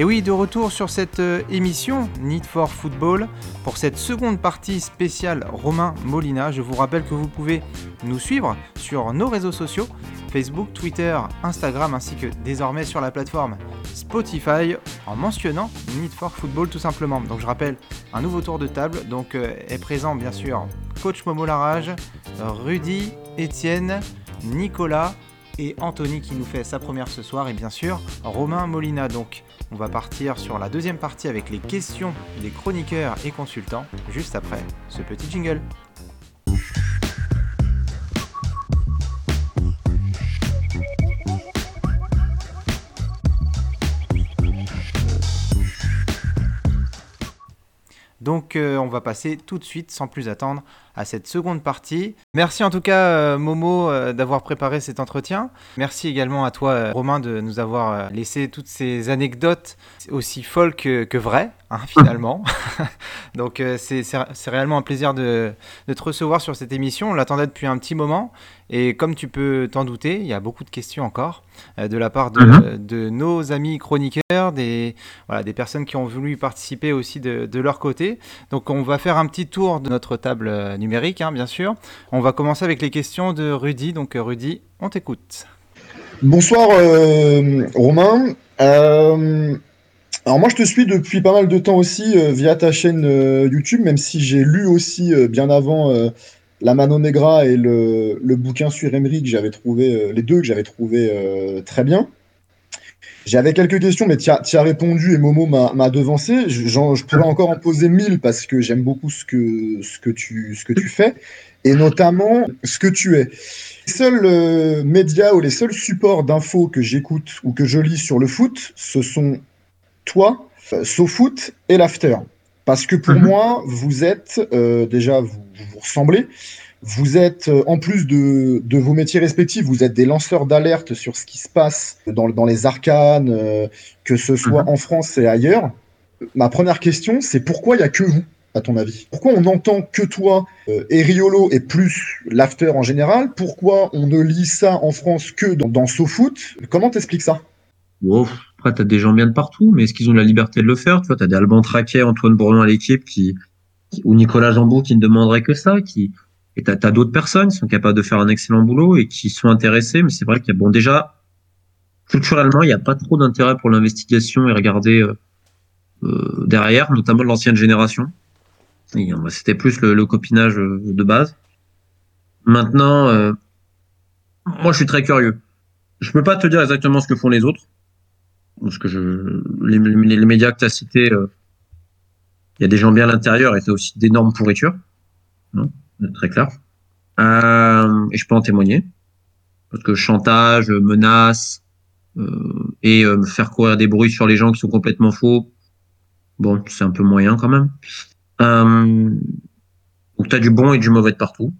Et oui, de retour sur cette euh, émission Need for Football pour cette seconde partie spéciale Romain Molina. Je vous rappelle que vous pouvez nous suivre sur nos réseaux sociaux Facebook, Twitter, Instagram ainsi que désormais sur la plateforme Spotify en mentionnant Need for Football tout simplement. Donc je rappelle un nouveau tour de table. Donc euh, est présent bien sûr coach Momo Larage, Rudy, Étienne, Nicolas et Anthony qui nous fait sa première ce soir et bien sûr Romain Molina. Donc on va partir sur la deuxième partie avec les questions des chroniqueurs et consultants juste après ce petit jingle. Donc euh, on va passer tout de suite sans plus attendre à cette seconde partie. Merci en tout cas euh, Momo euh, d'avoir préparé cet entretien. Merci également à toi Romain de nous avoir laissé toutes ces anecdotes aussi folles que, vraies hein, finalement. Donc c'est réellement un plaisir de, de, te recevoir sur cette émission. On l'attendait depuis un petit moment et comme tu peux t'en douter, il y a beaucoup de questions encore de la part de, mhm. de, nos amis chroniqueurs, des, voilà, des personnes qui ont voulu participer aussi de, de leur côté. Donc on va faire un petit tour de notre table numérique hein, bien sûr. On va commencer avec les questions de Rudy. Donc euh, Rudy, on t'écoute. Bonsoir euh, Romain. Euh, alors moi je te suis depuis pas mal de temps aussi via ta chaîne YouTube, même si j'ai lu aussi bien avant La Mano Negra et le, le bouquin sur Emery que j'avais trouvé, les deux que j'avais trouvé très bien. J'avais quelques questions, mais tu as, as, répondu et Momo m'a devancé. Je, je, pourrais encore en poser mille parce que j'aime beaucoup ce que, ce, que tu, ce que tu fais et notamment ce que tu es. Les seuls euh, médias ou les seuls supports d'infos que j'écoute ou que je lis sur le foot, ce sont toi, euh, SoFoot et l'After. Parce que pour mhm. moi, vous êtes, euh, déjà, vous, vous ressemblez, vous êtes, euh, en plus de, vos métiers respectifs, vous êtes des lanceurs d'alerte sur ce qui se passe dans, dans les arcanes, euh, que ce soit mhm. en France et ailleurs. Ma première question, c'est pourquoi il n'y a que vous, à ton avis? Pourquoi on n'entend que toi euh, et Riolo et plus l'after en général? Pourquoi on ne lit ça en France que dans, dans SoFoot? Comment t'expliques ça? Wow. Après, tu as des gens bien de partout, mais est-ce qu'ils ont la liberté de le faire? Tu vois, tu as des Alban Traquet, Antoine Bourlon à l'équipe, qui, ou Nicolas Jambou qui ne demanderait que ça, qui, et tu as, d'autres personnes qui sont capables de faire un excellent boulot et qui sont intéressées, mais c'est vrai qu'il y a, bon, déjà, culturellement, il n'y a pas trop d'intérêt pour l'investigation et regarder euh, euh derrière, notamment l'ancienne génération. Euh, c'était plus le, copinage euh, de base. Maintenant, moi, je suis très curieux. Je peux pas te dire exactement ce que font les autres, parce que je, les, les médias que tu as cités, il y a des gens bien à l'intérieur et c'est aussi d'énormes pourritures. Non très clair. Euh, et je peux en témoigner. Parce que chantage, menace, euh, et euh, me faire courir des bruits sur les gens qui sont complètement faux, bon, c'est un peu moyen quand même. Euh, donc tu as du bon et du mauvais de partout.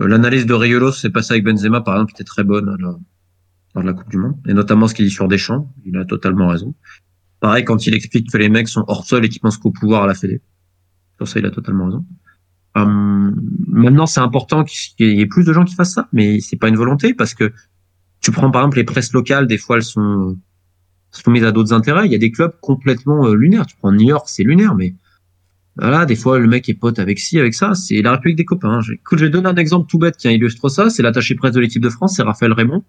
Euh, l'analyse de Riolo, c'est passé avec Benzema, par exemple, qui était très bonne dans la Coupe du Monde, et notamment ce qu'il dit sur Deschamps, il a totalement raison. Pareil, quand il explique que les mecs sont hors sol et qu'ils pensent qu'au pouvoir à la Fédé. Sur ça, il a totalement raison. Euh, maintenant, c'est important qu'il y ait plus de gens qui fassent ça, mais c'est pas une volonté parce que tu prends par exemple les presses locales, des fois elles sont soumises à d'autres intérêts. Il y a des clubs complètement euh, lunaires. Tu prends New York, c'est lunaire, mais voilà, des fois le mec est pote avec ci, avec ça. C'est la République des copains. Je, je vais donner un exemple tout bête qui illustre ça. C'est l'attaché presse de l'équipe de France, c'est Raphaël Raymond,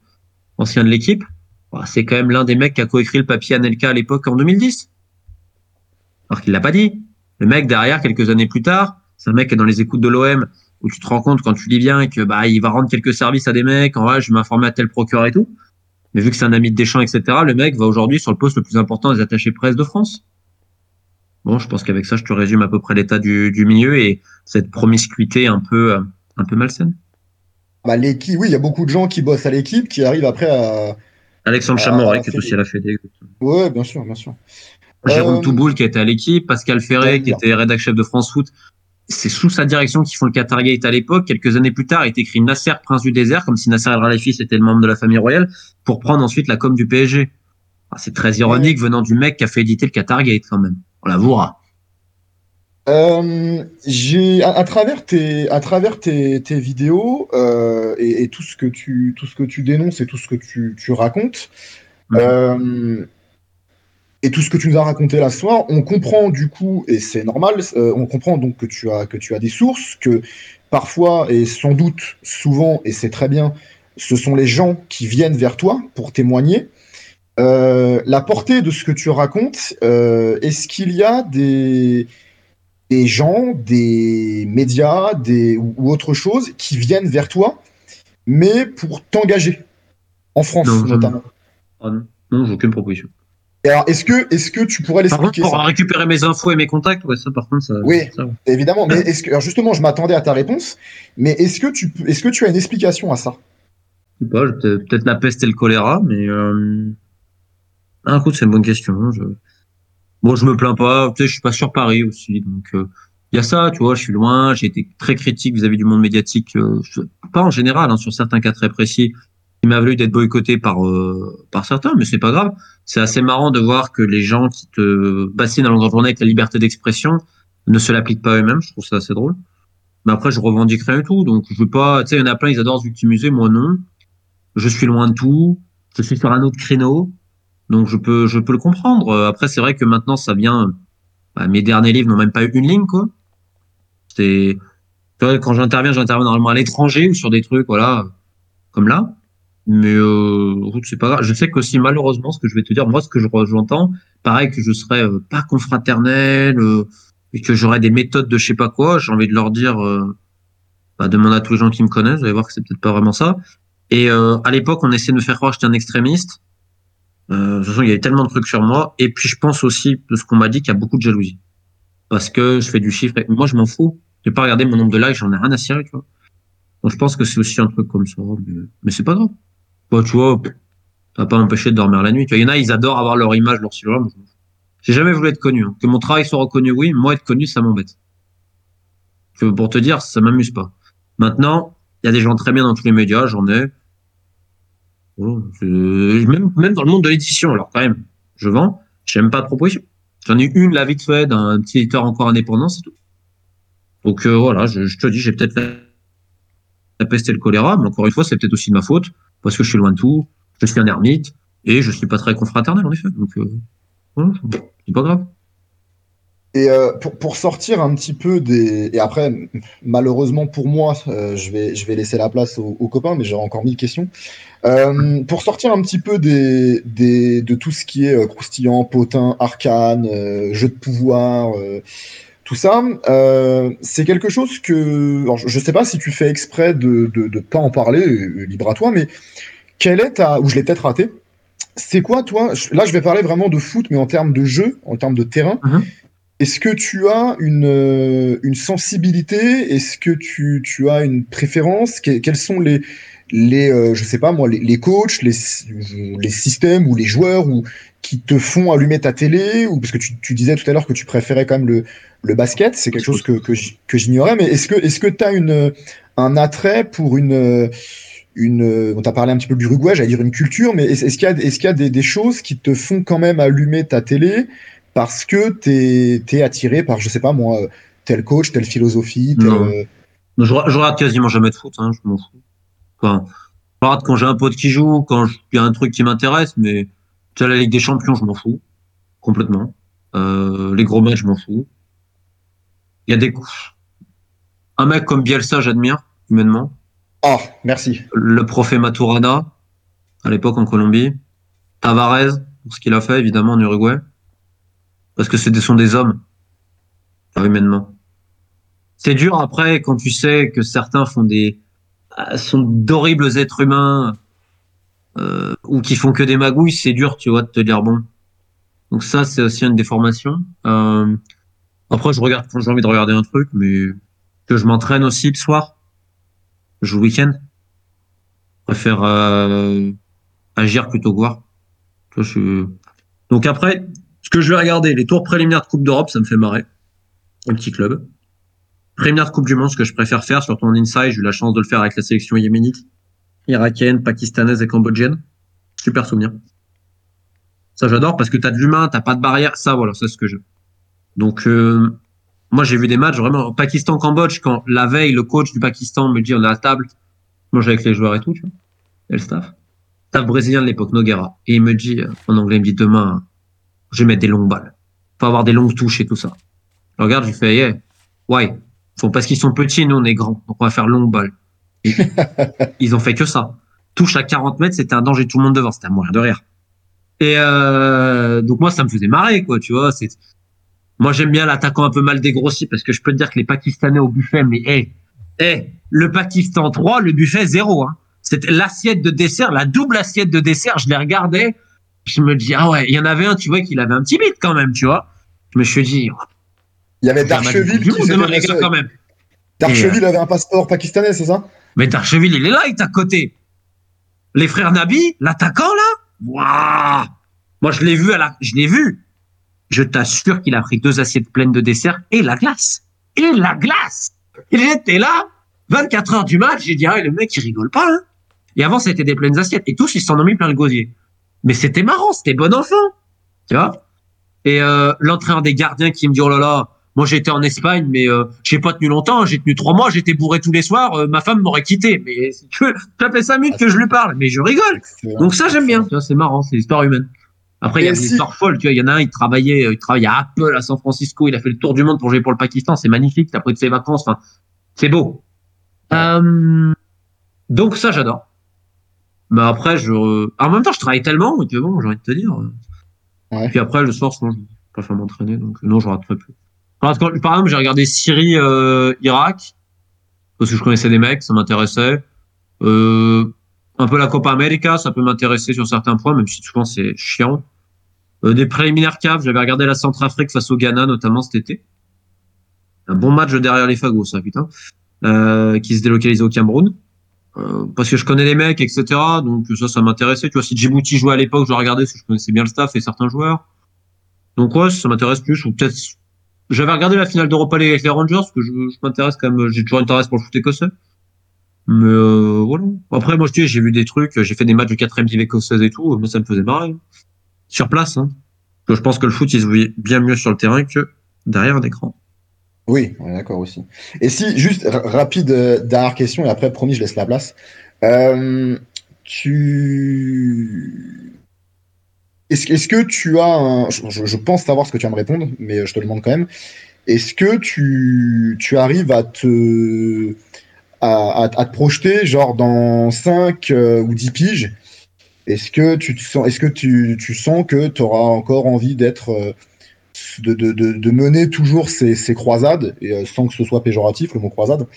ancien de l'équipe. Bah, c'est quand même l'un des mecs qui a coécrit le papier Anelka à l'époque en 2010. Alors qu'il l'a pas dit. Le mec derrière, quelques années plus tard, c'est un mec qui est dans les écoutes de l'OM où tu te rends compte quand tu lis bien que bah il va rendre quelques services à des mecs, en vrai, je vais m'informer à tel procureur et tout. Mais vu que c'est un ami de Deschamps, etc., le mec va aujourd'hui sur le poste le plus important des attachés presse de France. Bon, je pense qu'avec ça, je te résume à peu près l'état du, du milieu et cette promiscuité un peu, un peu malsaine. Bah, l'équipe, oui, il y a beaucoup de gens qui bossent à l'équipe qui arrivent après à. Alexandre Chamoret, qui est aussi à la Fédé. Ouais, bien sûr, bien sûr. Jérôme euh... Touboul, qui était à l'équipe, Pascal Ferré, qui était rédacteur chef de France Foot c'est sous sa direction qu'ils font le Qatar Gate à l'époque. Quelques années plus tard, il est écrit Nasser, prince du désert, comme si Nasser El Khelaïfi était le membre de la famille royale, pour prendre ensuite la com du PSG. Ah, c'est très ironique venant du mec qui a fait éditer le Qatar Gate quand même. On l'avouera. Euh, j'ai à, travers tes à travers tes, tes vidéos euh, et, et, tout ce que tu tout ce que tu dénonces et tout ce que tu, tu racontes. Euh, et tout ce que tu nous as raconté là ce soir, on comprend du coup, et c'est normal, euh, on comprend donc que tu as que tu as des sources, que parfois et sans doute souvent, et c'est très bien, ce sont les gens qui viennent vers toi pour témoigner. Euh, la portée de ce que tu racontes, euh, est-ce qu'il y a des, des gens, des médias, des, ou autre chose qui viennent vers toi, mais pour t'engager? En France notamment ah non, non j'ai aucune proposition. Et alors, est-ce que, est-ce que tu pourrais l'expliquer Pour récupérer mes infos et mes contacts, ouais, ça par contre, ça. Oui, évidemment. Mais est-ce que, alors justement, je m'attendais à ta réponse, mais est-ce que tu, est-ce que tu as une explication à ça? Je sais pas, peut-être la peste et le choléra, mais. Euh... Ah, écoute, c'est une bonne question. Hein, je... Bon, je me plains pas. Tu sais, je suis pas sur Paris aussi, donc. Euh, il y a ça, tu vois, je suis loin, j'ai été très critique vis-à-vis du monde médiatique, euh, pas en général, hein, sur certains cas très précis, il m'a valu d'être boycotté par euh, par certains, mais c'est pas grave. C'est assez marrant de voir que les gens qui te bassinent dans le journée avec la liberté d'expression ne se l'appliquent pas eux-mêmes. Je trouve ça assez drôle. Mais après, je revendique rien du tout. Donc, je veux pas. Tu sais, il y en a plein, ils adorent se victimiser. Moi, non. Je suis loin de tout. Je suis sur un autre créneau. Donc, je peux, je peux le comprendre. Après, c'est vrai que maintenant, ça vient. Bah, mes derniers livres n'ont même pas eu une ligne, quoi. C'est quand j'interviens, j'interviens normalement à l'étranger ou sur des trucs, voilà, comme là. Mais euh, c'est pas grave. Je sais qu'aussi malheureusement, ce que je vais te dire, moi, ce que j'entends, pareil que je serais euh, pas confraternel euh, et que j'aurais des méthodes de je sais pas quoi. J'ai envie de leur dire, euh, bah, demande à tous les gens qui me connaissent, vous allez voir que c'est peut-être pas vraiment ça. Et euh, à l'époque, on essayait de me faire croire que j'étais un extrémiste. de toute façon, il y avait tellement de trucs sur moi. Et puis, je pense aussi de ce qu'on m'a dit qu'il y a beaucoup de jalousie parce que je fais du chiffre. moi, je m'en fous. Je vais pas regarder mon nombre de likes, j'en ai rien à cirer, tu vois. Donc, je pense que c'est aussi un truc comme ça, mais, mais c'est pas grave. Bah, tu vois, ça pas m'empêcher de dormir la nuit. Tu vois, il y en a, ils adorent avoir leur image, leur silhouette. J'ai jamais voulu être connu. Hein. Que mon travail soit reconnu, oui. Moi, être connu, ça m'embête. Pour te dire, ça m'amuse pas. Maintenant, il y a des gens très bien dans tous les médias, j'en ai. Oh, même, même dans le monde de l'édition, alors quand même, je vends, j'aime pas de proposition. J'en ai une la vite fait d'un petit éditeur encore indépendant, c'est tout. Donc euh, voilà, je, je, te dis, j'ai peut-être la, la peste et le choléra, mais encore une fois, c'est peut-être aussi de ma faute parce que je suis loin de tout, je suis un ermite, et je suis pas très confraternel, en effet. Donc, euh, voilà, c'est pas grave. Et euh, pour, pour, sortir un petit peu des. Et après, malheureusement pour moi, euh, je, vais, je vais laisser la place aux, copains, mais j'aurai encore mille questions. Pour sortir un petit peu des, des, de tout ce qui est croustillant, potin, arcane, jeu de pouvoir, tout ça, c'est quelque chose que. Alors, je ne sais pas si tu fais exprès de ne pas en parler, libre à toi, mais quelle est ta. Ou je l'ai peut-être raté. C'est quoi, toi Là, je vais parler vraiment de foot, mais en termes de jeu, en termes de terrain. -huh. Est-ce que tu as une, une sensibilité? Est-ce que tu, tu, as une préférence? Quels sont les, les euh, je sais pas moi, les, les, coachs, les, les systèmes ou les joueurs ou, qui te font allumer ta télé ou parce que tu, tu disais tout à l'heure que tu préférais quand même le, le basket, c'est quelque chose que, que j'ignorais, mais est-ce que que tu as une, un attrait pour une une, on t'a parlé un petit peu de l'Uruguay, j'allais dire une culture, mais est-ce qu'il y a, est-ce y a des, des, choses qui te font quand même allumer ta télé parce que t'es es attiré par, je sais pas moi, tel coach, telle philosophie. Non. Je, je, regarde quasiment jamais de foot, hein, je m'en fous. Enfin, je regarde quand j'ai un pote qui joue, quand il y a un truc qui m'intéresse, mais tu as la Ligue des Champions, je m'en fous. Complètement. Euh, les gros matchs, je m'en fous. Il y a des Un mec comme Bielsa, j'admire, humainement. Ah, oh, merci. Le profet Maturana, à l'époque en Colombie. Tavares, pour ce qu'il a fait, évidemment, en Uruguay parce que ce sont des hommes, humainement. C'est dur après quand tu sais que certains font des sont d'horribles êtres humains euh, ou qui font que des magouilles, c'est dur, tu vois, de te dire bon. Donc ça, c'est aussi une déformation. Euh, après, je regarde quand j'ai envie de regarder un truc, mais que je m'entraîne aussi le soir. Je joue week-end. Je préfère euh, agir plutôt que voir. Je... Donc après, ce que je vais regarder, les tours préliminaires de Coupe d'Europe, ça me fait marrer. Un petit club. Préliminaire de Coupe du Monde, ce que je préfère faire, sur ton inside, j'ai eu la chance de le faire avec la sélection yéménite, irakienne, pakistanaise et cambodgienne. Super souvenir. Ça, j'adore parce que t'as de l'humain, t'as pas de barrière. Ça, voilà, c'est ce que j'aime. Donc, euh, moi, j'ai vu des matchs vraiment Pakistan-Cambodge quand la veille, le coach du Pakistan me dit on est à la table, moi avec les joueurs et tout, tu vois, et le staff. Staff brésilien de l'époque, Noguera. Et il me dit, en anglais, il me dit demain, je vais mettre des longues balles. Faut avoir des longues touches et tout ça. Je regarde, je fais, yeah, ouais. Faut, parce qu'ils sont petits, nous on est grands. Donc on va faire longue balle. Et ils ont fait que ça. Touche à 40 mètres, c'était un danger tout le monde devant. C'était un moyen de rire. Et euh, donc moi, ça me faisait marrer, quoi, tu vois. C'est moi j'aime bien l'attaquant un peu mal dégrossi parce que je peux te dire que les Pakistanais au buffet, mais hey, hey, le Pakistan 3, le buffet 0. Hein. C'était l'assiette de dessert, la double assiette de dessert. Je les regardais, je me dis ah ouais, il y en avait un, tu vois, qu'il avait un petit bit quand même, tu vois. Je me suis dit. Il y avait Darcheville qui faisait quand même. Darcheville avait un passeport pakistanais, c'est ça? Mais Darcheville, il est là, il est à côté. Les frères Nabi, l'attaquant là, waouh Moi, je l'ai vu à la, je l'ai vu. Je t'assure qu'il a pris deux assiettes pleines de dessert et la glace. Et la glace. Il était là, 24 heures du match. J'ai dit ah le mec il rigole pas. Hein. Et avant, été des pleines assiettes. Et tous, ils s'en ont mis plein le gosier. Mais c'était marrant, c'était bon enfant. Tu vois? Et euh, l'entraîneur des gardiens qui me dit oh là là, moi, j'étais en Espagne, mais euh, j'ai pas tenu longtemps. J'ai tenu trois mois. J'étais bourré tous les soirs. Euh, ma femme m'aurait quitté. Mais tu fait cinq minutes que je lui parle, mais je rigole. Donc ça, j'aime bien. C'est marrant. C'est l'histoire humaine. Après, il y a des histoires folles. Tu vois, il y en a un, il travaillait, euh, il travaillait à Apple à San Francisco. Il a fait le tour du monde pour jouer pour le Pakistan. C'est magnifique. Après de ses vacances. Enfin, c'est beau. Euh, donc ça, j'adore. Mais après, je, en même temps, je travaille tellement que bon, j'ai envie de te dire. Ouais. Puis après, le soir, je préfère m'entraîner. Donc non, je raterai plus. Par exemple, j'ai regardé Syrie, euh, Irak, parce que je connaissais des mecs, ça m'intéressait. Euh, un peu la Copa América, ça peut m'intéresser sur certains points, même si souvent c'est chiant. Euh, des préliminaires caves, j'avais regardé la Centrafrique face au Ghana, notamment cet été. Un bon match derrière les fagots, ça, putain. Euh, qui se délocalisait au Cameroun. Euh, parce que je connais les mecs, etc. Donc ça, ça m'intéressait. Tu vois, si Djibouti jouait à l'époque, je regardais parce que je connaissais bien le staff et certains joueurs. Donc ouais, ça m'intéresse plus. Ou peut-être j'avais regardé la finale d'Europa League avec les Rangers, parce que je, je m'intéresse quand même, j'ai toujours intérêt pour le foot écossais. Mais euh, voilà. Après, moi, je j'ai vu des trucs, j'ai fait des matchs de 4 div écossaise et tout, mais ça me faisait marrer. Sur place, hein. Je pense que le foot, il se voyait bien mieux sur le terrain que derrière un écran. Oui, on est d'accord aussi. Et si, juste rapide, euh, dernière question, et après, promis, je laisse la place. Euh, tu est-ce que tu as un... Je, pense savoir ce que tu vas me répondre, mais je te le demande quand même. Est-ce que tu, tu, arrives à te, à, te projeter, genre dans 5 euh, ou 10 piges Est-ce que tu sens, est-ce que tu, sens que auras encore envie d'être. Euh, de, mener toujours ces, croisades, et, euh, sans que ce soit péjoratif, le mot croisade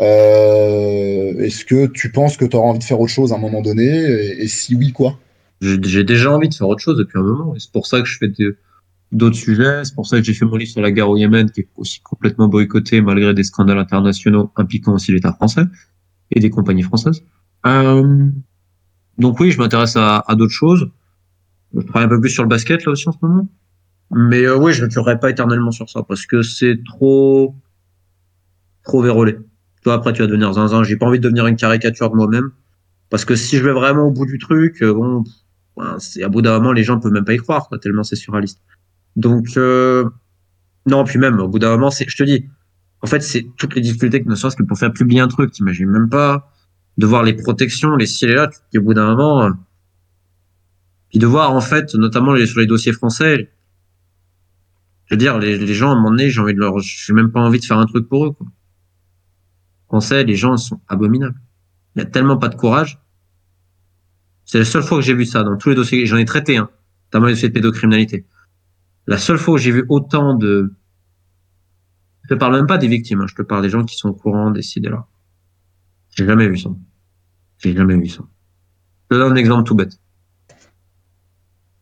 Est-ce que tu penses que tu auras envie de faire autre chose à un moment donné et si oui, quoi? J'ai déjà envie de faire autre chose depuis un moment. C'est pour ça que je fais d'autres sujets. C'est pour ça que j'ai fait mon livre sur la guerre au Yémen, qui est aussi complètement boycotté malgré des scandales internationaux impliquant aussi l'État français et des compagnies françaises. Euh, donc oui, je m'intéresse à, à d'autres choses. Je travaille un peu plus sur le basket là aussi en ce moment. Mais euh, oui, je ne durerai pas éternellement sur ça parce que c'est trop trop vérolé. Toi après tu vas devenir zinzin. J'ai pas envie de devenir une caricature de moi-même parce que si je vais vraiment au bout du truc, euh, bon, c'est à bout d'un moment, les gens peuvent même pas y croire, quoi, tellement c'est surréaliste. Donc, euh, non, puis même, au bout d'un moment, c'est, je te dis, en fait, c'est toutes les difficultés que ne serait-ce que pour faire publier un truc, t'imagines même pas, de voir les protections, les ci et là, au bout d'un moment, puis de voir, en fait, notamment sur les dossiers français, je veux dire, les, les gens, à un moment donné, j'ai envie de leur, j'ai même pas envie de faire un truc pour eux, quoi. Français, les gens sont abominables. Il y a tellement pas de courage. C'est la seule fois que j'ai vu ça dans tous les dossiers. J'en ai traité, hein, notamment les dossiers de pédocriminalité. La seule fois où j'ai vu autant de. Je te parle même pas des victimes, hein, je te parle des gens qui sont au courant des là. J'ai jamais vu ça. J'ai jamais vu ça. Je te donne un exemple tout bête.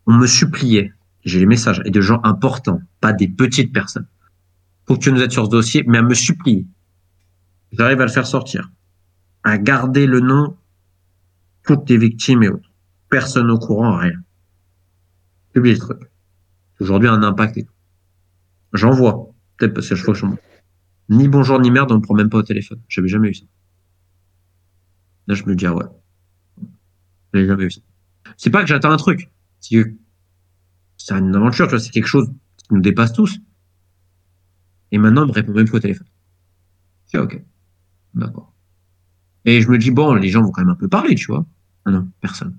On me suppliait, j'ai les messages, et de gens importants, pas des petites personnes, pour que tu nous aides sur ce dossier, mais à me supplier. J'arrive à le faire sortir. À garder le nom toutes les victimes et autres. Personne au courant, rien. Publie le truc. Aujourd'hui, un impact. J'en vois. Peut-être parce que je vois Ni bonjour ni merde, on ne prend même pas au téléphone. J'avais jamais eu ça. Là, je me dis, ah ouais. J'avais jamais eu ça. C'est pas que j'attends un truc. C'est c'est une aventure, tu vois, c'est quelque chose qui nous dépasse tous. Et maintenant, on me répond même plus au téléphone. C'est ok. D'accord. Et je me dis, bon, les gens vont quand même un peu parler, tu vois. Ah non, personne.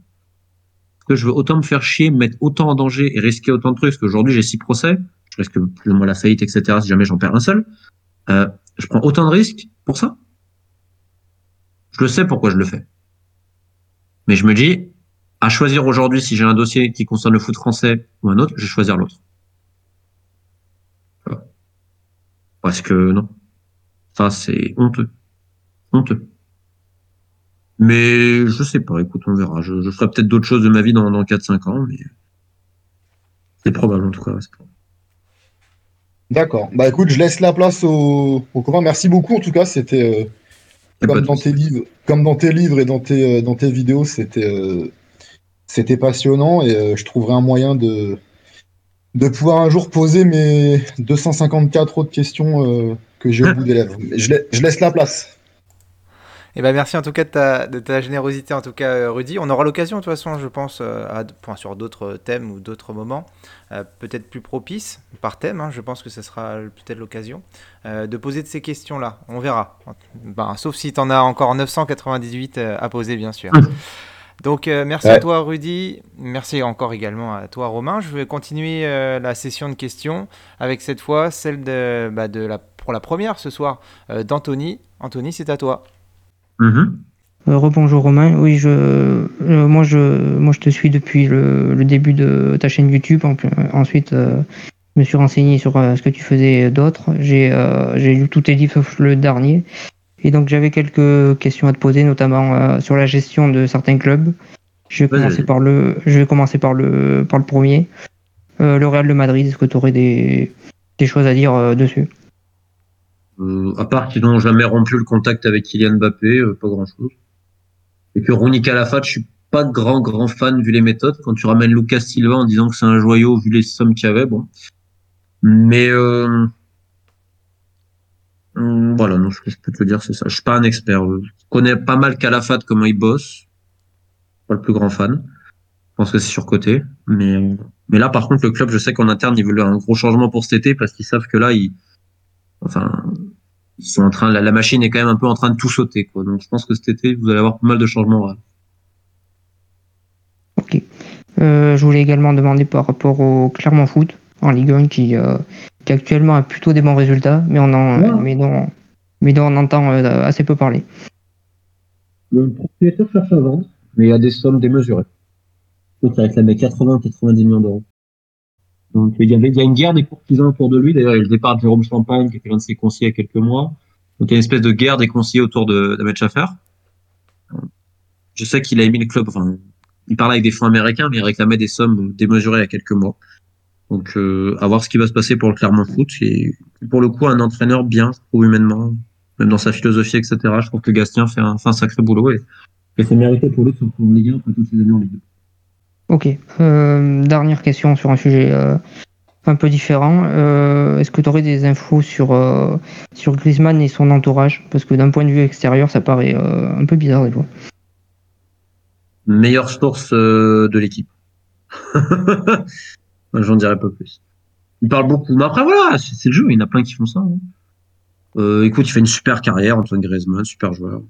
Que je veux autant me faire chier, me mettre autant en danger et risquer autant de trucs Parce qu'aujourd'hui, j'ai six procès, je risque plus ou moins la faillite, etc. Si jamais j'en perds un seul. Euh, je prends autant de risques pour ça? Je le sais pourquoi je le fais. Mais je me dis, à choisir aujourd'hui, si j'ai un dossier qui concerne le foot français ou un autre, je vais choisir l'autre. Parce que non. Ça, c'est honteux. Honteux. Mais je sais pas, écoute, on verra. Je, je ferai peut-être d'autres choses de ma vie dans, dans 4-5 ans, mais c'est probable en tout cas. D'accord. Bah écoute, je laisse la place aux, aux copains. Merci beaucoup en tout cas, c'était euh, comme, dans tes livres, comme dans tes livres et dans tes, euh, dans tes vidéos, c'était euh, c'était passionnant et je trouverai un moyen de, de pouvoir un jour poser mes 254 autres questions que j'ai au bout des lèvres. Je, la- je laisse la place. Eh ben merci en tout cas de ta, de ta générosité, en tout cas euh, Rudy. On aura l'occasion de toute façon, je pense, euh, à, enfin, sur d'autres thèmes ou d'autres moments, euh, peut-être plus propices par thème. hein, je pense que ce sera peut-être l'occasion euh, de poser de ces questions-là. On verra. Ben, sauf si tu en as encore 998 euh, à poser, bien sûr. Donc euh, merci Ouais. à toi Rudy, merci encore également à toi Romain. Je vais continuer euh, la session de questions avec cette fois celle de, bah, de la, pour la première ce soir euh, d'Anthony. Anthony, c'est à toi. Euh, Rebonjour Romain, oui je, euh, moi je moi je te suis depuis le, le début de ta chaîne YouTube. En- ensuite euh, je me suis renseigné sur euh, ce que tu faisais d'autre. J'ai euh, lu tous tes livres sauf le dernier. Et donc j'avais quelques questions à te poser, notamment euh, sur la gestion de certains clubs. Je vais commencer par le je vais commencer par le par le premier. Euh, le Real de Madrid, est-ce que tu aurais des, des choses à dire euh, dessus? Euh, à part qu'ils n'ont jamais rompu le contact avec Kylian Mbappé, euh, pas grand chose. Et que Rooney Calafat, je suis pas grand grand fan vu les méthodes. Quand tu ramènes Lucas Silva en disant que c'est un joyau vu les sommes qu'il y avait, bon. Mais euh, hum, voilà, non, ce que je peux te dire, c'est ça. Je suis pas un expert. Je connais pas mal Calafat comment il bosse. Pas le plus grand fan. Je pense que c'est surcoté. Mais mais là, par contre, le club, je sais qu'en interne, ils veulent un gros changement pour cet été parce qu'ils savent que là, ils enfin ils sont en train la, la machine est quand même un peu en train de tout sauter quoi donc je pense que cet été vous allez avoir pas mal de changements ouais. Ok. Euh, je voulais également demander par rapport au Clermont Foot en Ligue 1 qui, euh, qui actuellement a plutôt des bons résultats, mais on en, Ouais. mais dont, mais dont on entend euh, assez peu parler. le propriétaire cherche à vendre mais il y a des sommes démesurées donc il réclamait 80 90 millions d'euros donc il y avait il y a une guerre des courtisans autour de lui d'ailleurs il y a le départ de Jérôme Champagne qui était l'un de ses conseillers il y a quelques mois donc il y a une espèce de guerre des conseillers autour de d'Ahmed Chafer je sais qu'il a émis le club enfin il parlait avec des fonds américains mais il réclamait des sommes démesurées il y a quelques mois Donc, euh, à voir ce qui va se passer pour le Clermont Foot. Et pour le coup, un entraîneur bien, je trouve, humainement, même dans sa philosophie, etc. Je trouve que Gastien fait un, un sacré boulot et, et c'est mérité pour lui de se retrouver en Ligue 1 après toutes ces années en Ligue 2. Ok. Euh, dernière question sur un sujet euh, un peu différent. Euh, Est-ce que tu aurais des infos sur, sur Griezmann et son entourage? Parce que d'un point de vue extérieur, ça paraît un peu bizarre des fois. Meilleure source de l'équipe. J'en dirai pas plus. Il parle beaucoup. Mais après, voilà, c'est le jeu. Il y en a plein qui font ça. hein. Écoute, il fait une super carrière, Antoine Griezmann, super joueur.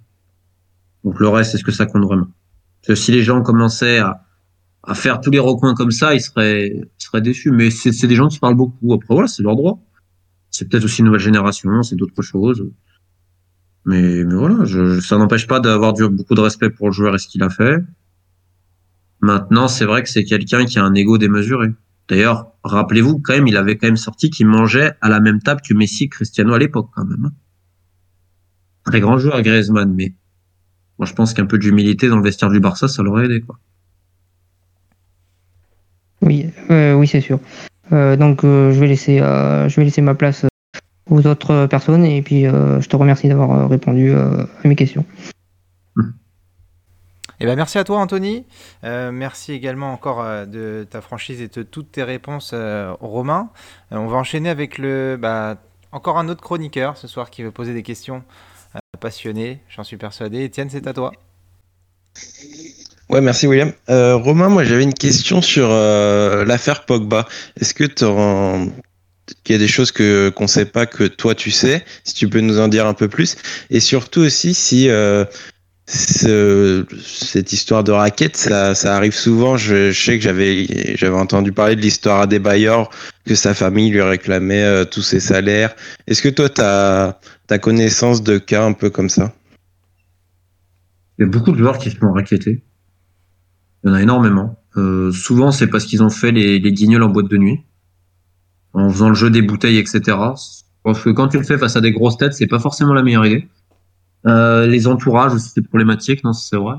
Donc le reste, est-ce que ça compte vraiment? Parce que si les gens commençaient à, à faire tous les recoins comme ça, ils seraient, ils seraient déçus. Mais c'est des gens qui parlent beaucoup. Après, voilà, c'est leur droit. C'est peut-être aussi une nouvelle génération, c'est d'autres choses. Mais, voilà, ça n'empêche pas d'avoir beaucoup de respect pour le joueur et ce qu'il a fait. Maintenant, c'est vrai que c'est quelqu'un qui a un ego démesuré. D'ailleurs, rappelez-vous, quand même, il avait quand même sorti qu'il mangeait à la même table que Messi, Cristiano à l'époque, quand même. hein. Très grand joueur, Griezmann, mais moi, je pense qu'un peu d'humilité dans le vestiaire du Barça, ça l'aurait aidé, quoi. Oui, euh, oui, c'est sûr. Euh, donc, euh, je vais laisser, ma place aux autres personnes et puis je te remercie d'avoir répondu à mes questions. Eh ben, merci à toi, Anthony. Merci également encore de ta franchise et de toutes tes réponses, euh, Romain. On va enchaîner avec le, bah, encore un autre chroniqueur ce soir qui veut poser des questions passionnées, j'en suis persuadé. Etienne, c'est à toi. Ouais, merci William. Euh, Romain, moi j'avais une question sur euh, l'affaire Pogba. Est-ce que t'en- qu'il y a des choses que qu'on sait pas que toi tu sais, si tu peux nous en dire un peu plus, et surtout aussi si euh, ce- cette histoire de raquette, ça, arrive souvent. Je, sais que j'avais j'avais entendu parler de l'histoire à des bailleurs que sa famille lui réclamait tous ses salaires. Est-ce que toi, tu as, connaissance de cas un peu comme ça? Il y a beaucoup de joueurs qui se font raqueter. Il y en a énormément. Euh, souvent, c'est parce qu'ils ont fait les, les guignols en boîte de nuit, en faisant le jeu des bouteilles, etc. Parce que quand tu le fais face à des grosses têtes, c'est pas forcément la meilleure idée. Euh, les entourages aussi, c'est problématique, non, c'est vrai.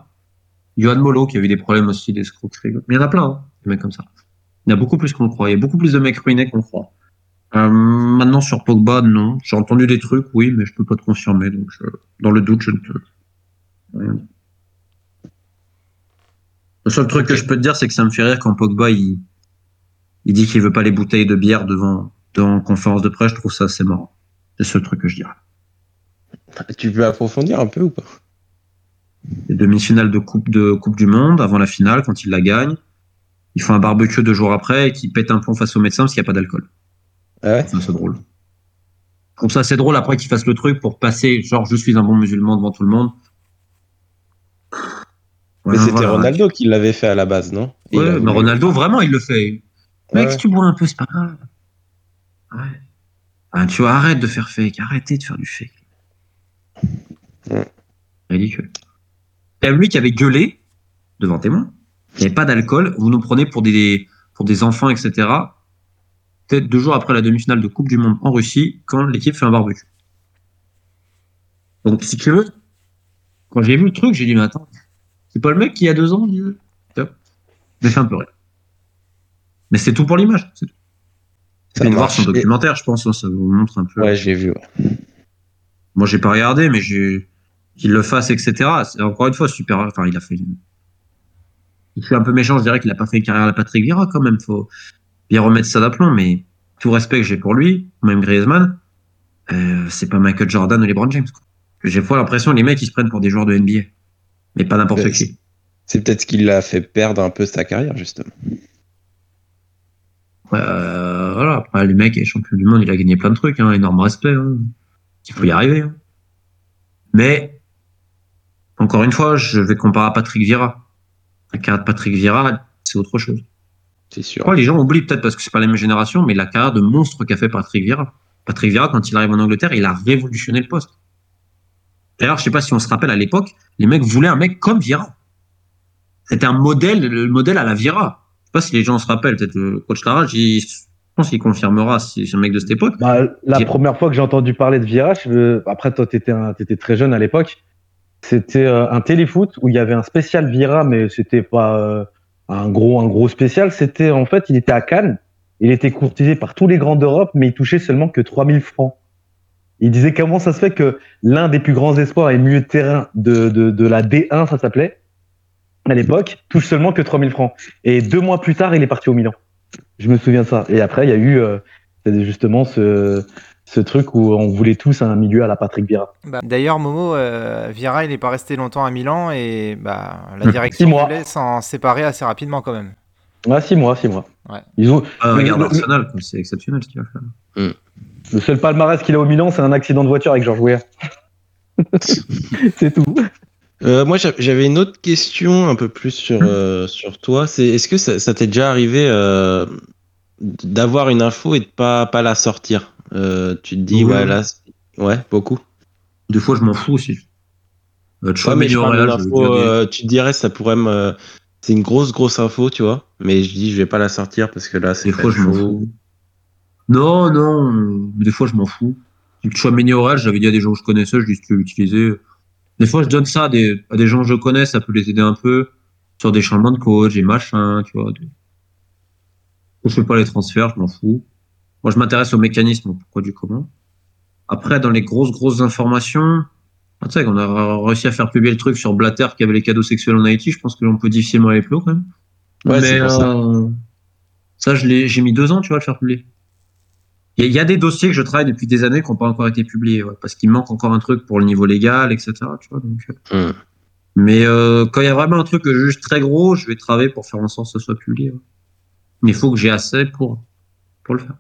Johan Molo, qui a eu des problèmes aussi d'escroquerie. Mais il y en a plein, hein, des mecs comme ça. Il y en a beaucoup plus qu'on croit. Il y a beaucoup plus de mecs ruinés qu'on le croit. Euh, maintenant, sur Pogba, non. J'ai entendu des trucs, oui, mais je peux pas te confirmer. Donc, dans le doute, je ne peux. Le seul truc que je peux te dire, c'est que ça me fait rire quand Pogba, il, il dit qu'il veut pas les bouteilles de bière devant, devant conférence de presse. Je trouve ça assez marrant. C'est le seul truc que je dirais. Tu peux approfondir un peu ou pas? Les demi-finales de coupe, de coupe du Monde, avant la finale, quand il la gagne. Il fait un barbecue deux jours après et qui pète un plomb face au médecin parce qu'il n'y a pas d'alcool. Ah ouais? C'est drôle. Comme ça, c'est drôle après qu'il fasse le truc pour passer, genre, je suis un bon musulman devant tout le monde. Mais c'était voilà. Ronaldo qui l'avait fait à la base, non? Et Ouais, mais Ronaldo, vraiment, il le fait. Mec, si tu bois un peu, c'est pas grave. Ouais. Ah, tu vois, arrête de faire fake. Arrêtez de faire du fake. Ouais. Ridicule. Il y a lui qui avait gueulé devant témoin. Il n'y avait pas d'alcool. Vous nous prenez pour des, pour des enfants, etc. Peut-être deux jours après la demi-finale de Coupe du Monde en Russie, quand l'équipe fait un barbecue. Donc, si tu veux, quand j'ai vu le truc, j'ai dit, mais attends, c'est pas le mec qui, il y a deux ans. Top. Mais fait un peu rire. Mais c'est tout pour l'image. C'est tout. Ça voir son documentaire, je pense, hein, ça vous montre un peu. Ouais, j'ai vu. ouais. Moi, j'ai pas regardé, mais j'ai qu'il le fasse, etc. C'est encore une fois super. Enfin, il a fait. Il fait un peu méchant, je dirais qu'il a pas fait une carrière à la Patrick Vieira quand même. Faut bien remettre ça d'aplomb, mais tout respect que j'ai pour lui, même Griezmann, euh, c'est pas Michael Jordan ou LeBron James. J'ai fois l'impression que les mecs ils se prennent pour des joueurs de NBA, mais pas n'importe qui. C'est peut-être ce qui l'a fait perdre un peu sa carrière, justement. Euh, voilà. Après, les mecs, les champions du monde, il a gagné plein de trucs, hein, énorme respect. Hein. Il faut y arriver. hein. Mais, encore une fois, je vais comparer à Patrick Vieira. La carrière de Patrick Vieira, c'est autre chose. C'est sûr. les gens oublient peut-être parce que c'est pas la même génération, mais la carrière de monstre qu'a fait Patrick Vieira. Patrick Vieira, quand il arrive en Angleterre, il a révolutionné le poste. D'ailleurs, je sais pas si on se rappelle à l'époque, les mecs voulaient un mec comme Vieira. C'était un modèle, le modèle à la Vieira. Je sais pas si les gens se rappellent, peut-être le coach Larage, il- je pense qu'il confirmera si c'est un mec de cette époque. Bah, la première fois que j'ai entendu parler de Vieira, je veux- après toi un- t'étais très jeune à l'époque, c'était euh, un téléfoot où il y avait un spécial Vieira, mais c'était pas euh, un gros un gros spécial. C'était en fait il était à Cannes, il était courtisé par tous les grands d'Europe, mais il touchait seulement que 3000 francs. Il disait comment ça se fait que l'un des plus grands espoirs et milieu de terrain de, de, de la D1, ça s'appelait, à l'époque, touche seulement que 3000 francs. Et deux mois plus tard, il est parti au Milan. Je me souviens de ça. Et après, il y a eu euh, justement ce, ce truc où on voulait tous un milieu à la Patrick Vieira. Bah, D'ailleurs, Momo, euh, Vieira, il n'est pas resté longtemps à Milan et bah, la Mmh. direction voulait s'en séparer assez rapidement quand même. Ah, six mois, six mois. Ouais. Ils ont, regarde Arsenal, quoi, c'est exceptionnel ce qu'il va faire. Le seul palmarès qu'il a au Milan, c'est un accident de voiture avec Georges Weah. c'est tout. Euh, moi, j'a- j'avais une autre question un peu plus sur, euh, sur toi. C'est est-ce que ça, ça t'est déjà arrivé euh, d'avoir une info et de pas, pas la sortir? Euh, Tu te dis, Oui. ouais, là, ouais, beaucoup. Des fois, je m'en fous aussi. Euh, Ouais, mais je parle info, euh, tu te dirais, ça pourrait me. C'est une grosse, grosse info, tu vois. Mais je dis, je vais pas la sortir parce que là, c'est. Des fois, je m'en fous. Non, non, des fois, je m'en fous. Tu vois, Méni Oral, j'avais dit à des gens que je connaissais, je dis si tu veux l'utiliser. Des fois, je donne ça à des, à des gens que je connais, ça peut les aider un peu sur des changements de coach et machin, tu vois. des- Je fais pas les transferts, je m'en fous. Moi, je m'intéresse au mécanisme, pourquoi du comment. Après, dans les grosses, grosses informations, ah, tu sais, qu'on a réussi à faire publier le truc sur Blatter qui avait les cadeaux sexuels en Haïti, je pense que l'on peut difficilement aller plus haut, quand même. Ouais, c'est Mais pour ça. euh, ça, j'ai mis deux ans, tu vois, à le faire publier. Il y, a- il y a des dossiers que je travaille depuis des années qui n'ont pas encore été publiés, ouais, parce qu'il manque encore un truc pour le niveau légal, etc. Tu vois, donc, euh. Hmm. Mais euh, quand il y a vraiment un truc que je juge très gros, je vais travailler pour faire en sorte que ce soit publié. ouais. Mais il faut que j'ai assez pour, pour le faire.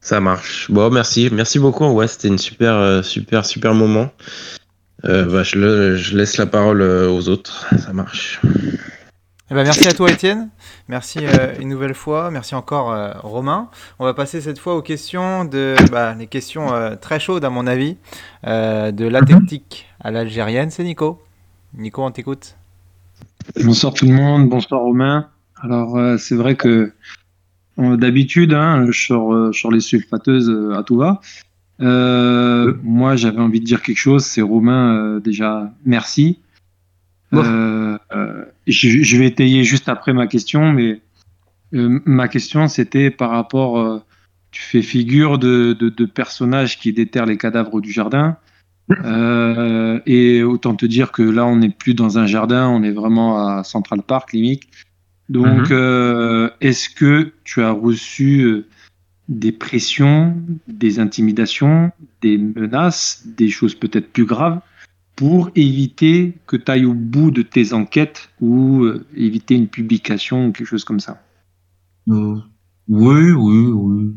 Ça marche. Bon, merci. Merci beaucoup. Ouais, c'était une super, euh, super, super moment. Euh, bah, je, le- je laisse la parole aux autres, ça marche. Eh ben, merci à toi Étienne, merci euh, une nouvelle fois, merci encore euh, Romain. On va passer cette fois aux questions de bah, les questions euh, très chaudes à mon avis euh, de la tactique à l'algérienne. C'est Nico. Nico, on t'écoute. Bonsoir tout le monde, bonsoir Romain. Alors euh, c'est vrai que d'habitude, hein, je sors les sulfateuses à tout va. Euh, moi j'avais envie de dire quelque chose, c'est Romain euh, déjà merci. Euh, euh, je, je vais étayer juste après ma question, mais euh, ma question c'était par rapport, euh, tu fais figure de, de, de personnage qui déterre les cadavres du jardin. Euh, et autant te dire que là, on n'est plus dans un jardin, on est vraiment à Central Park, limite. Donc, Mhm. est-ce que tu as reçu des pressions, des intimidations, des menaces, des choses peut-être plus graves? Pour éviter que tu ailles au bout de tes enquêtes ou euh, éviter une publication ou quelque chose comme ça Euh, oui, oui, oui.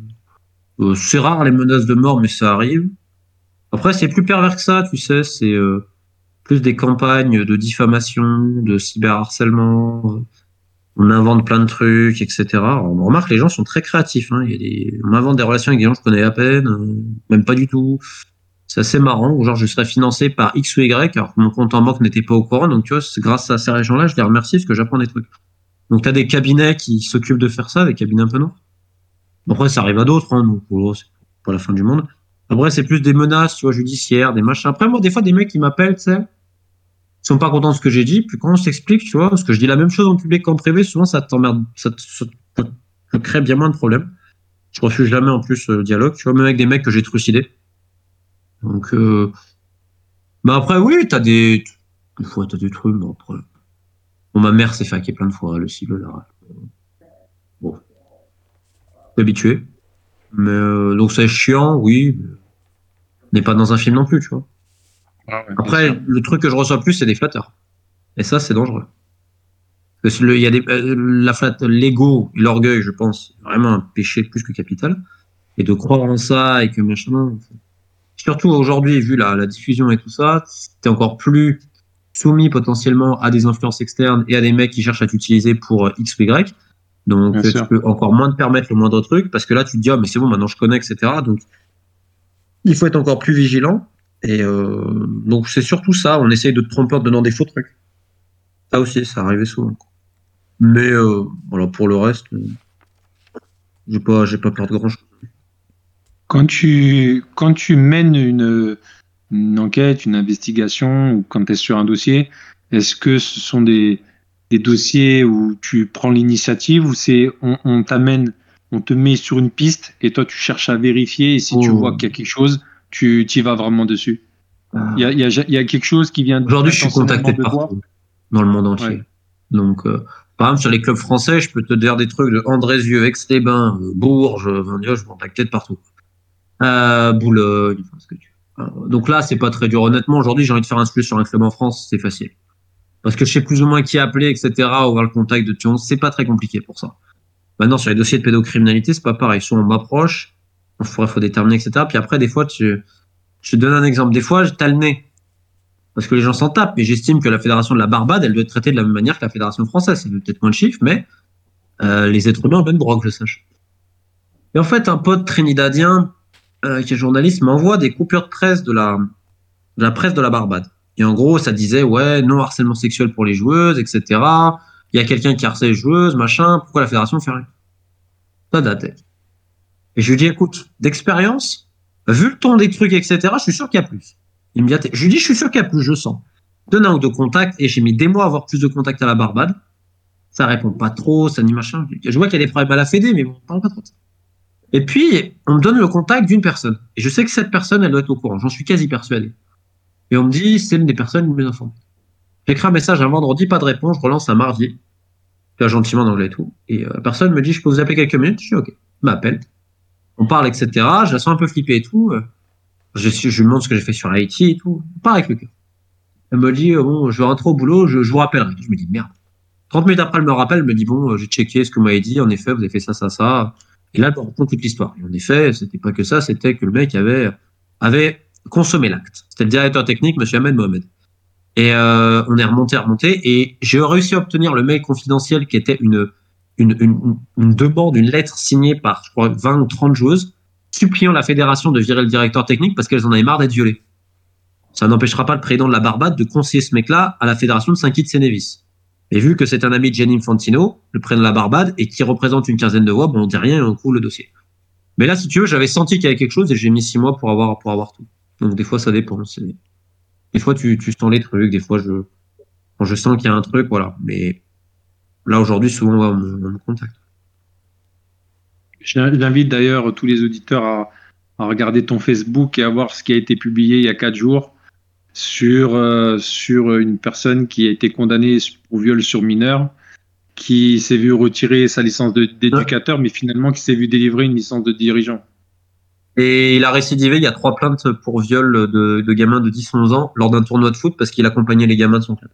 Euh, c'est rare les menaces de mort, mais ça arrive. Après, c'est plus pervers que ça, tu sais. C'est plus des campagnes de diffamation, de cyberharcèlement. On invente plein de trucs, etc. On remarque, les gens sont très créatifs. Hein. On invente des relations avec des gens que je connais à peine, même pas du tout. C'est assez marrant. Genre, je serais financé par X ou Y, alors que mon compte en banque n'était pas au courant. Donc, tu vois, grâce à ces gens-là, je les remercie parce que j'apprends des trucs. Donc, tu as des cabinets qui s'occupent de faire ça, des cabinets un peu noirs. Après, ça arrive à d'autres, hein, donc oh, c'est pas la fin du monde. Après, c'est plus des menaces, judiciaires, des machins. Après, moi, des fois, des mecs qui m'appellent, tu sais, sont pas contents de ce que j'ai dit, puis quand on s'explique, tu vois, parce que je dis la même chose en public qu'en privé, souvent, ça t'emmerde, ça te, ça crée bien moins de problèmes. Je refuse jamais, en plus, le dialogue, tu vois, même avec des mecs que j'ai trucidés. Donc, euh... bah après, oui, t'as des, des fois, t'as des trucs, bon, après. Bon, ma mère s'est fait hacker plein de fois, le cible, là. Bon. Suis habitué. Mais, euh, donc c'est chiant, oui. mais On n'est pas dans un film non plus, tu vois. Après, le truc que je reçois plus, c'est des flatteurs. Et ça, c'est dangereux. Parce que le- il y a des, euh, la flatte, l'ego, l'orgueil, je pense, vraiment un péché plus que capital. Et de croire en ça et que machin. Surtout aujourd'hui, vu la, la diffusion et tout ça, t'es encore plus soumis potentiellement à des influences externes et à des mecs qui cherchent à t'utiliser pour euh, X ou Y. Donc, Bien euh, sûr. tu peux encore moins te permettre le moindre truc parce que là, tu te dis, ah, mais c'est bon, maintenant je connais, etc. Donc, il faut être encore plus vigilant. Et euh, donc, c'est surtout ça. On essaye de te tromper en donnant des faux trucs. Ça aussi, ça arrivait souvent. Mais euh, voilà, pour le reste, j'ai pas, j'ai pas peur de grand chose. Quand tu, quand tu mènes une, une enquête, une investigation, ou quand tu es sur un dossier, est-ce que ce sont des, des dossiers où tu prends l'initiative ou c'est on, on t'amène, on te met sur une piste et toi tu cherches à vérifier et si tu Oh. vois qu'il y a quelque chose, tu y vas vraiment dessus? Il y a, il y, a, il y a quelque chose qui vient Aujourd'hui, je suis contacté de partout, dans le monde entier. Ouais. Donc, euh, par exemple, sur les clubs français, je peux te dire des trucs de Andrézieux, Aix-les-Bains, Bourges, Vindieux, je de partout. Euh, Boulogne, enfin, ce que. Euh, Donc là, c'est pas très dur. Honnêtement, aujourd'hui, j'ai envie de faire un sujet sur un club en France, c'est facile. Parce que je sais plus ou moins qui appeler, etc., ou voir le contact de Tion, c'est pas très compliqué pour ça. Maintenant, sur les dossiers de pédocriminalité, c'est pas pareil. Soit on m'approche, il faudrait faut déterminer, etc. Puis après, des fois, tu, je te donne un exemple. Des fois, t'as le nez. Parce que les gens s'en tapent, mais j'estime que la fédération de la Barbade, elle doit être traitée de la même manière que la fédération française. C'est peut-être moins de chiffres, mais euh, les êtres humains ont le même droit que je sache. Et en fait, un pote trinidadien euh, qui est journaliste m'envoie des coupures de presse de la, de presse de la Barbade. Et en gros, ça disait, ouais, non harcèlement sexuel pour les joueuses, etc. Il y a quelqu'un qui harcèle les joueuses, machin. Pourquoi la fédération fait rien? Ça date. Et je lui dis, écoute, d'expérience, vu le ton des trucs, etc., je suis sûr qu'il y a plus. Il me dit, je lui dis, je suis sûr qu'il y a plus, je sens. Donne un ou deux contacts, et j'ai mis des mois à avoir plus de contacts à la Barbade. Ça répond pas trop, ça ni machin. Je vois qu'il y a des problèmes à la Fédé, mais bon, on parle pas trop de. Et puis, on me donne le contact d'une personne. Et je sais que cette personne, elle doit être au courant. J'en suis quasi persuadé. Et on me dit, c'est une des personnes les informées. J'écris un message un vendredi, pas de réponse, je relance un mardi. Là, gentiment en anglais et tout. Et euh, la personne me dit, je peux vous appeler quelques minutes? Je dis, ok. M'appelle. On parle, etc. Je la sens un peu flippée et tout. Euh, Je, lui demande ce que j'ai fait sur Haïti et tout. On part avec le cœur. Elle me dit, euh, bon, je vais rentrer au boulot, je, vous rappellerai. Je me dis, merde. 30 minutes après, elle me rappelle, elle me dit, bon, j'ai checké ce que vous m'avez dit. En effet, vous avez fait ça, ça, ça. Et là, me raconte toute l'histoire. Et en effet, c'était pas que ça, c'était que le mec avait, consommer l'acte. C'était le directeur technique, Monsieur Ahmed Mohamed. Et euh, on est remonté, remonté, et j'ai réussi à obtenir le mail confidentiel qui était une, une, une, demande, une lettre signée par, je crois, 20 ou 30 joueuses, suppliant la fédération de virer le directeur technique parce qu'elles en avaient marre d'être violées. Ça n'empêchera pas le président de la Barbade de conseiller ce mec-là à la fédération de Saint-Kitts Et vu que c'est un ami de Gianni Infantino, le président de la Barbade, et qui représente une quinzaine de voix, bon, on dit rien et on coule le dossier. Mais là, si tu veux, j'avais senti qu'il y avait quelque chose et j'ai mis six mois pour avoir, pour avoir tout. Donc, des fois, ça dépend. Des fois, tu, tu sens les trucs, des fois, je, je sens qu'il y a un truc, voilà. Mais là, aujourd'hui, souvent, on, me- on me contacte. J'invite d'ailleurs tous les auditeurs à regarder ton Facebook et à voir ce qui a été publié il y a quatre jours sur, euh, sur une personne qui a été condamnée pour viol sur mineur, qui s'est vu retirer sa licence d'éducateur, mais finalement qui s'est vu délivrer une licence de dirigeant. Et il a récidivé, il y a trois plaintes pour viol de, de gamins de 10-11 ans lors d'un tournoi de foot parce qu'il accompagnait les gamins de son club.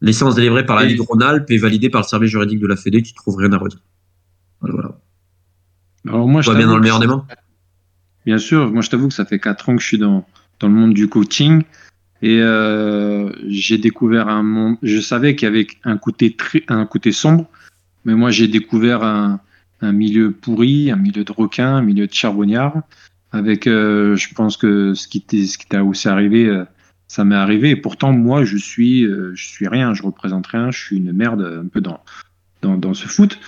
Licence délivrée par la Ligue Rhône-Alpes et validée par le service juridique de la Fédé qui trouve rien à redire. Voilà, voilà. Alors moi, je bien dans le meilleur des mondes Bien sûr, moi je t'avoue que ça fait quatre ans que je suis dans, dans le monde du coaching et euh, j'ai découvert un monde. Je savais qu'il y avait un côté très, un côté sombre, mais moi j'ai découvert un, un milieu pourri, un milieu de requins, un milieu de charbonnières. Avec, euh, je pense que ce qui t'est ce qui t'a aussi arrivé, euh, ça m'est arrivé. Et pourtant moi je suis, euh, je suis rien, je représente rien, je suis une merde un peu dans dans, dans ce foot.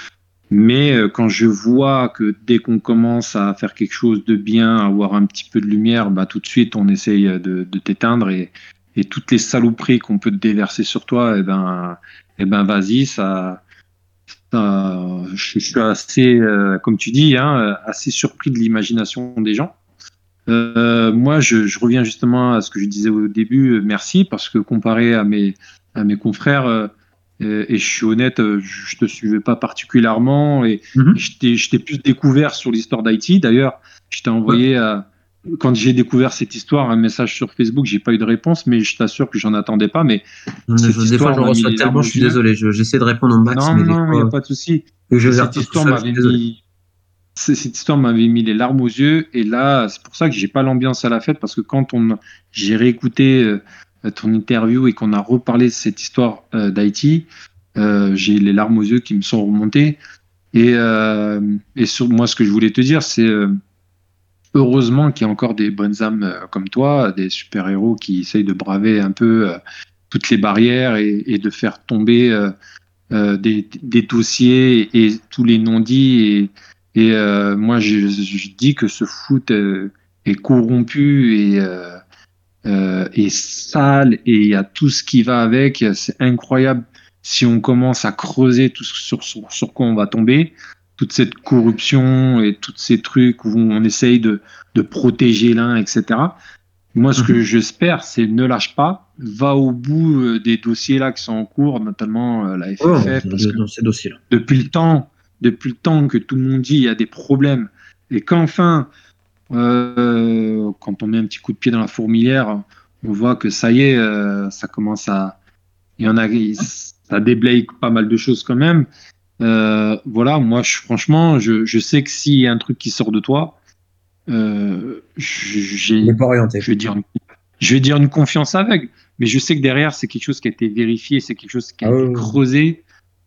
Mais euh, quand je vois que dès qu'on commence à faire quelque chose de bien, à avoir un petit peu de lumière, bah, tout de suite on essaye de, de t'éteindre et, et toutes les saloperies qu'on peut te déverser sur toi, et ben, eh ben vas-y, ça, ça- je, suis assez, euh, comme tu dis, hein, assez surpris de l'imagination des gens. Euh, moi, je, je reviens justement à ce que je disais au début. euh, Merci parce que comparé à mes à mes confrères, euh, et je suis honnête, euh, je te suivais pas particulièrement et Mhm. je t'ai je t'ai plus découvert sur l'histoire d'Haïti. D'ailleurs, je t'ai envoyé quand j'ai découvert cette histoire un message sur Facebook. J'ai pas eu de réponse, mais je t'assure que j'en attendais pas. Mais Je- Cette Des fois, histoire je reçois tellement, je suis désolé. je- J'essaie de répondre au max, non, mais non, il n'y a pas de souci. Cette histoire m'avait mis, cette histoire m'avait mis les larmes aux yeux. Et là, c'est pour ça que j'ai pas l'ambiance à la fête parce que quand on, j'ai réécouté euh, ton interview et qu'on a reparlé de cette histoire euh, d'Haïti, euh, j'ai les larmes aux yeux qui me sont remontées. Et, euh, moi, ce que je voulais te dire, c'est euh, heureusement qu'il y a encore des bonnes âmes euh, comme toi, des super-héros qui essayent de braver un peu euh, toutes les barrières et, de faire tomber euh, euh, des, dossiers et tous les non-dits. Et, euh, moi, je, je dis que ce foot euh, est corrompu et, euh, et sale et il y a tout ce qui va avec. C'est incroyable si on commence à creuser tout ce sur, sur, sur quoi on va tomber. Toute cette corruption et tous ces trucs où on essaye de, de protéger l'un, etc. Moi, ce que j'espère, c'est ne lâche pas, va au bout euh, des dossiers là qui sont en cours, notamment euh, la FFF, Oh, parce que dans ces dossiers-là. depuis le temps, depuis le temps que tout le monde dit il y a des problèmes, et qu'enfin, euh, quand on met un petit coup de pied dans la fourmilière, on voit que ça y est, euh, ça commence à, il y en a, ça déblaye pas mal de choses quand même. Euh, voilà, moi, je, franchement, je, je sais que s'il y a un truc qui sort de toi, euh, j'ai, pas orienté. je vais dire, une, je vais dire une confiance aveugle, mais je sais que derrière, c'est quelque chose qui a été vérifié, c'est quelque chose qui a Ah été creusé.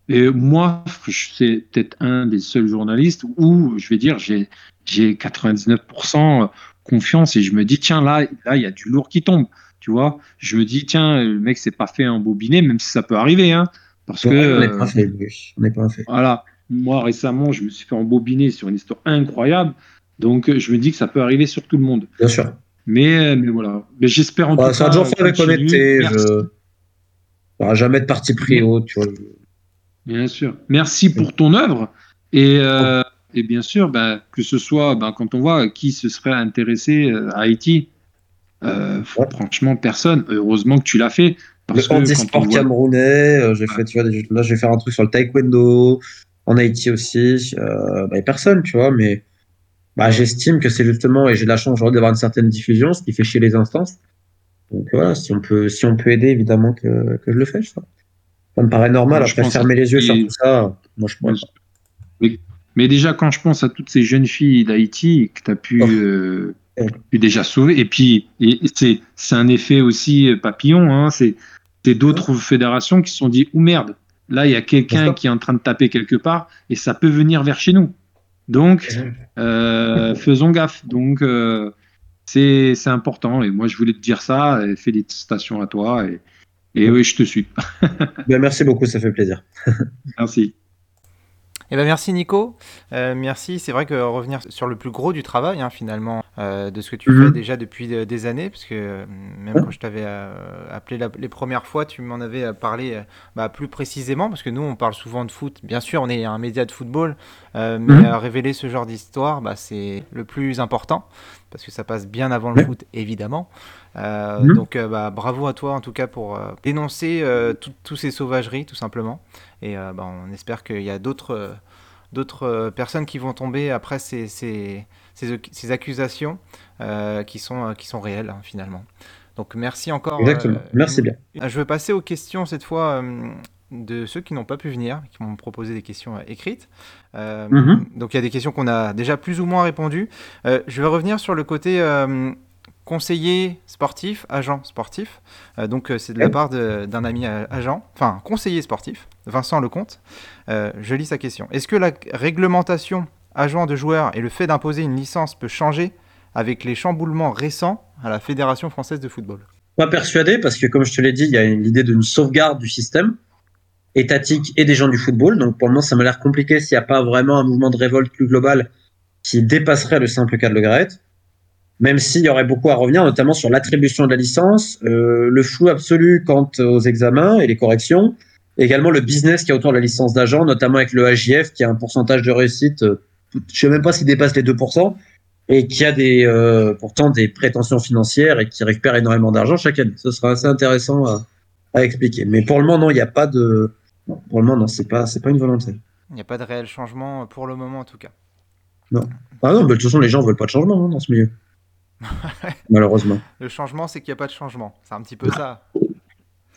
Et moi, c'est peut-être un des seuls journalistes où je vais dire, j'ai, j'ai 99% confiance et je me dis, tiens, là, là, il y a du lourd qui tombe. Tu vois, je me dis, tiens, le mec s'est pas fait embobiner, même si ça peut arriver, hein, parce que, on n'est euh, pas fait. On n'est pas fait. voilà, moi récemment, je me suis fait embobiner sur une histoire incroyable, donc euh, je me dis que ça peut arriver sur tout le monde. Bien sûr. Mais, euh, mais voilà. Mais j'espère en Bah, tout ça a cas. toujours fait avec honnêteté. Je... Ça va jamais de parti pris haut, tu vois. Bien sûr. Merci pour ton œuvre. Et, euh, et bien sûr, ben, que ce soit ben, quand on voit qui se serait intéressé euh, à Haïti, euh, Ouais. franchement, personne. Heureusement que tu l'as fait. Parce Le handisport voit- camerounais, euh, j'ai Ouais. fait, tu vois, là, je vais faire un truc sur le taekwondo, en Haïti aussi. Euh, bah, personne, tu vois, mais bah, j'estime que c'est justement, et j'ai la chance d'avoir une certaine diffusion, ce qui fait chier les instances. Donc voilà, si on peut, si on peut aider, évidemment que, que je le fais, ça. Ça me paraît normal. Moi, Après, fermer les yeux sur tout ça, moi, je pourrais pas. Mais déjà, quand je pense à toutes ces jeunes filles d'Haïti que tu as pu Oh. euh, suis déjà sauvé. Et puis, c'est, un effet aussi papillon. Hein. C'est, d'autres fédérations qui se sont dit, ou merde, là, il y a quelqu'un qui est en train de taper quelque part et ça peut venir vers chez nous. Donc, euh, faisons gaffe. Donc, euh, c'est, c'est important. Et moi, je voulais te dire ça. Et félicitations à toi. Et, et oui, je te suis. Ben, merci beaucoup, ça fait plaisir. Merci. Eh ben merci Nico, Euh, merci. C'est vrai que revenir sur le plus gros du travail hein, finalement euh, de ce que tu Mhm. fais déjà depuis euh, des années, parce que même Ouais. quand je t'avais euh, appelé la- les premières fois, tu m'en avais parlé bah, plus précisément, parce que nous on parle souvent de foot. Bien sûr, on est un média de football, mais Mhm. révéler ce genre d'histoire, bah, c'est le plus important, parce que ça passe bien avant le foot évidemment. Euh, Mhm. Donc euh, bah, bravo à toi en tout cas pour euh, dénoncer tout- toutes ces sauvageries tout simplement. Et bah, on espère qu'il y a d'autres d'autres personnes qui vont tomber après ces, ces, ces, ces accusations qui, sont, qui sont réelles hein, finalement. Donc merci encore. Exactement. Merci bien. euh, Je vais passer aux questions cette fois de ceux qui n'ont pas pu venir, qui m'ont proposé des questions euh, écrites. Euh, Mhm. Donc il y a des questions qu'on a déjà plus ou moins répondues. Euh, je vais revenir sur le côté euh, conseiller sportif, agent sportif. Donc c'est de la part d'un ami agent, enfin conseiller sportif, Vincent Lecomte. Je lis sa question. Est-ce que la réglementation agent de joueurs et le fait d'imposer une licence peut changer avec les chamboulements récents à la Fédération française de football? Pas persuadé, parce que comme je te l'ai dit, il y a une- l'idée d'une sauvegarde du système étatique et des gens du football. Donc pour le moment, ça m'a l'air compliqué s'il n'y a pas vraiment un mouvement de révolte plus global qui dépasserait le simple cas de Le Graët. Même s'il y aurait beaucoup à revenir, notamment sur l'attribution de la licence, euh, le flou absolu quant aux examens et les corrections, également le business qui est autour de la licence d'agent, notamment avec le AJF qui a un pourcentage de réussite, euh, je sais même pas s'il dépasse les 2%, et qui a des, euh, pourtant des prétentions financières et qui récupère énormément d'argent chaque année. Ce sera assez intéressant à expliquer. Mais pour le moment, non, il n'y a pas de, non, pour le moment, non, c'est pas, c'est pas une volonté. Il n'y a pas de réel changement pour le moment en tout cas. Ah non, mais de toute façon, les gens veulent pas de changement hein, dans ce milieu. Malheureusement. Le changement, c'est qu'il n'y a pas de changement. C'est un petit peu ça.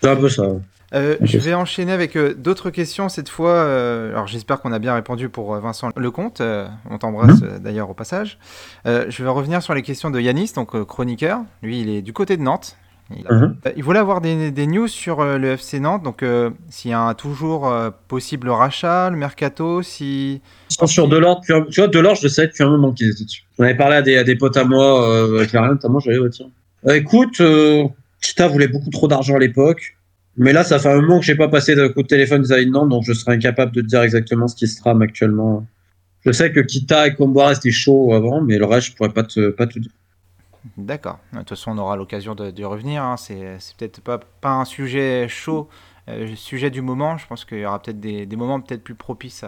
C'est un peu ça. Euh, je vais enchaîner avec euh, d'autres questions cette fois. euh, alors j'espère qu'on a bien répondu pour euh, Vincent Lecomte. euh, on t'embrasse euh, d'ailleurs au passage. Euh, je vais revenir sur les questions de Yanis, donc euh, chroniqueur. Lui, il est du côté de Nantes. Il, a- Mhm. Euh, il voulait avoir des, des news sur euh, le FC Nantes. Donc euh, s'il y a un toujours euh, possible rachat, le mercato, si Ils sont sur Delors, tu vois, Delors, je sais depuis un moment qu'ils étaient dessus. On avait parlé à des, à des potes à moi, euh, avec rien, notamment, j'avais, ouais. Euh, écoute, Kita voulait beaucoup trop d'argent à l'époque. Mais là, ça fait un moment que j'ai pas passé de coup de téléphone vis-à-vis de Nantes, donc je serais incapable de te dire exactement ce qui se trame actuellement. Je sais que Kita et Comboire restaient chauds avant, mais le reste, je pourrais pas te, pas te dire. D'accord. De toute façon, on aura l'occasion de, revenir. hein. C'est peut-être pas, un sujet chaud, euh, sujet du moment. Je pense qu'il y aura peut-être des, moments peut-être plus propices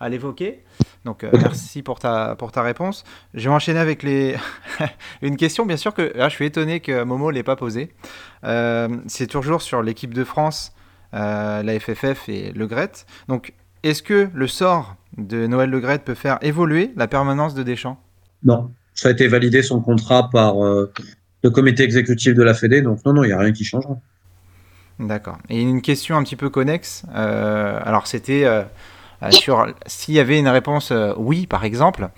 à, l'évoquer. Donc, euh, merci pour ta, pour ta réponse. Je vais enchaîner avec les... une question, bien sûr, que là, je suis étonné que Momo ne l'ait pas posée. Euh, C'est toujours sur l'équipe de France, la FFF et Le Gret. Donc, est-ce que le sort de Noël Le Gret peut faire évoluer la permanence de Deschamps? Non. Ça a été validé son contrat par euh, le comité exécutif de la Fédé, donc non, non, il n'y a rien qui changera. D'accord. Et une question un petit peu connexe. euh, alors, c'était euh, sur s'il y avait une réponse oui, par exemple.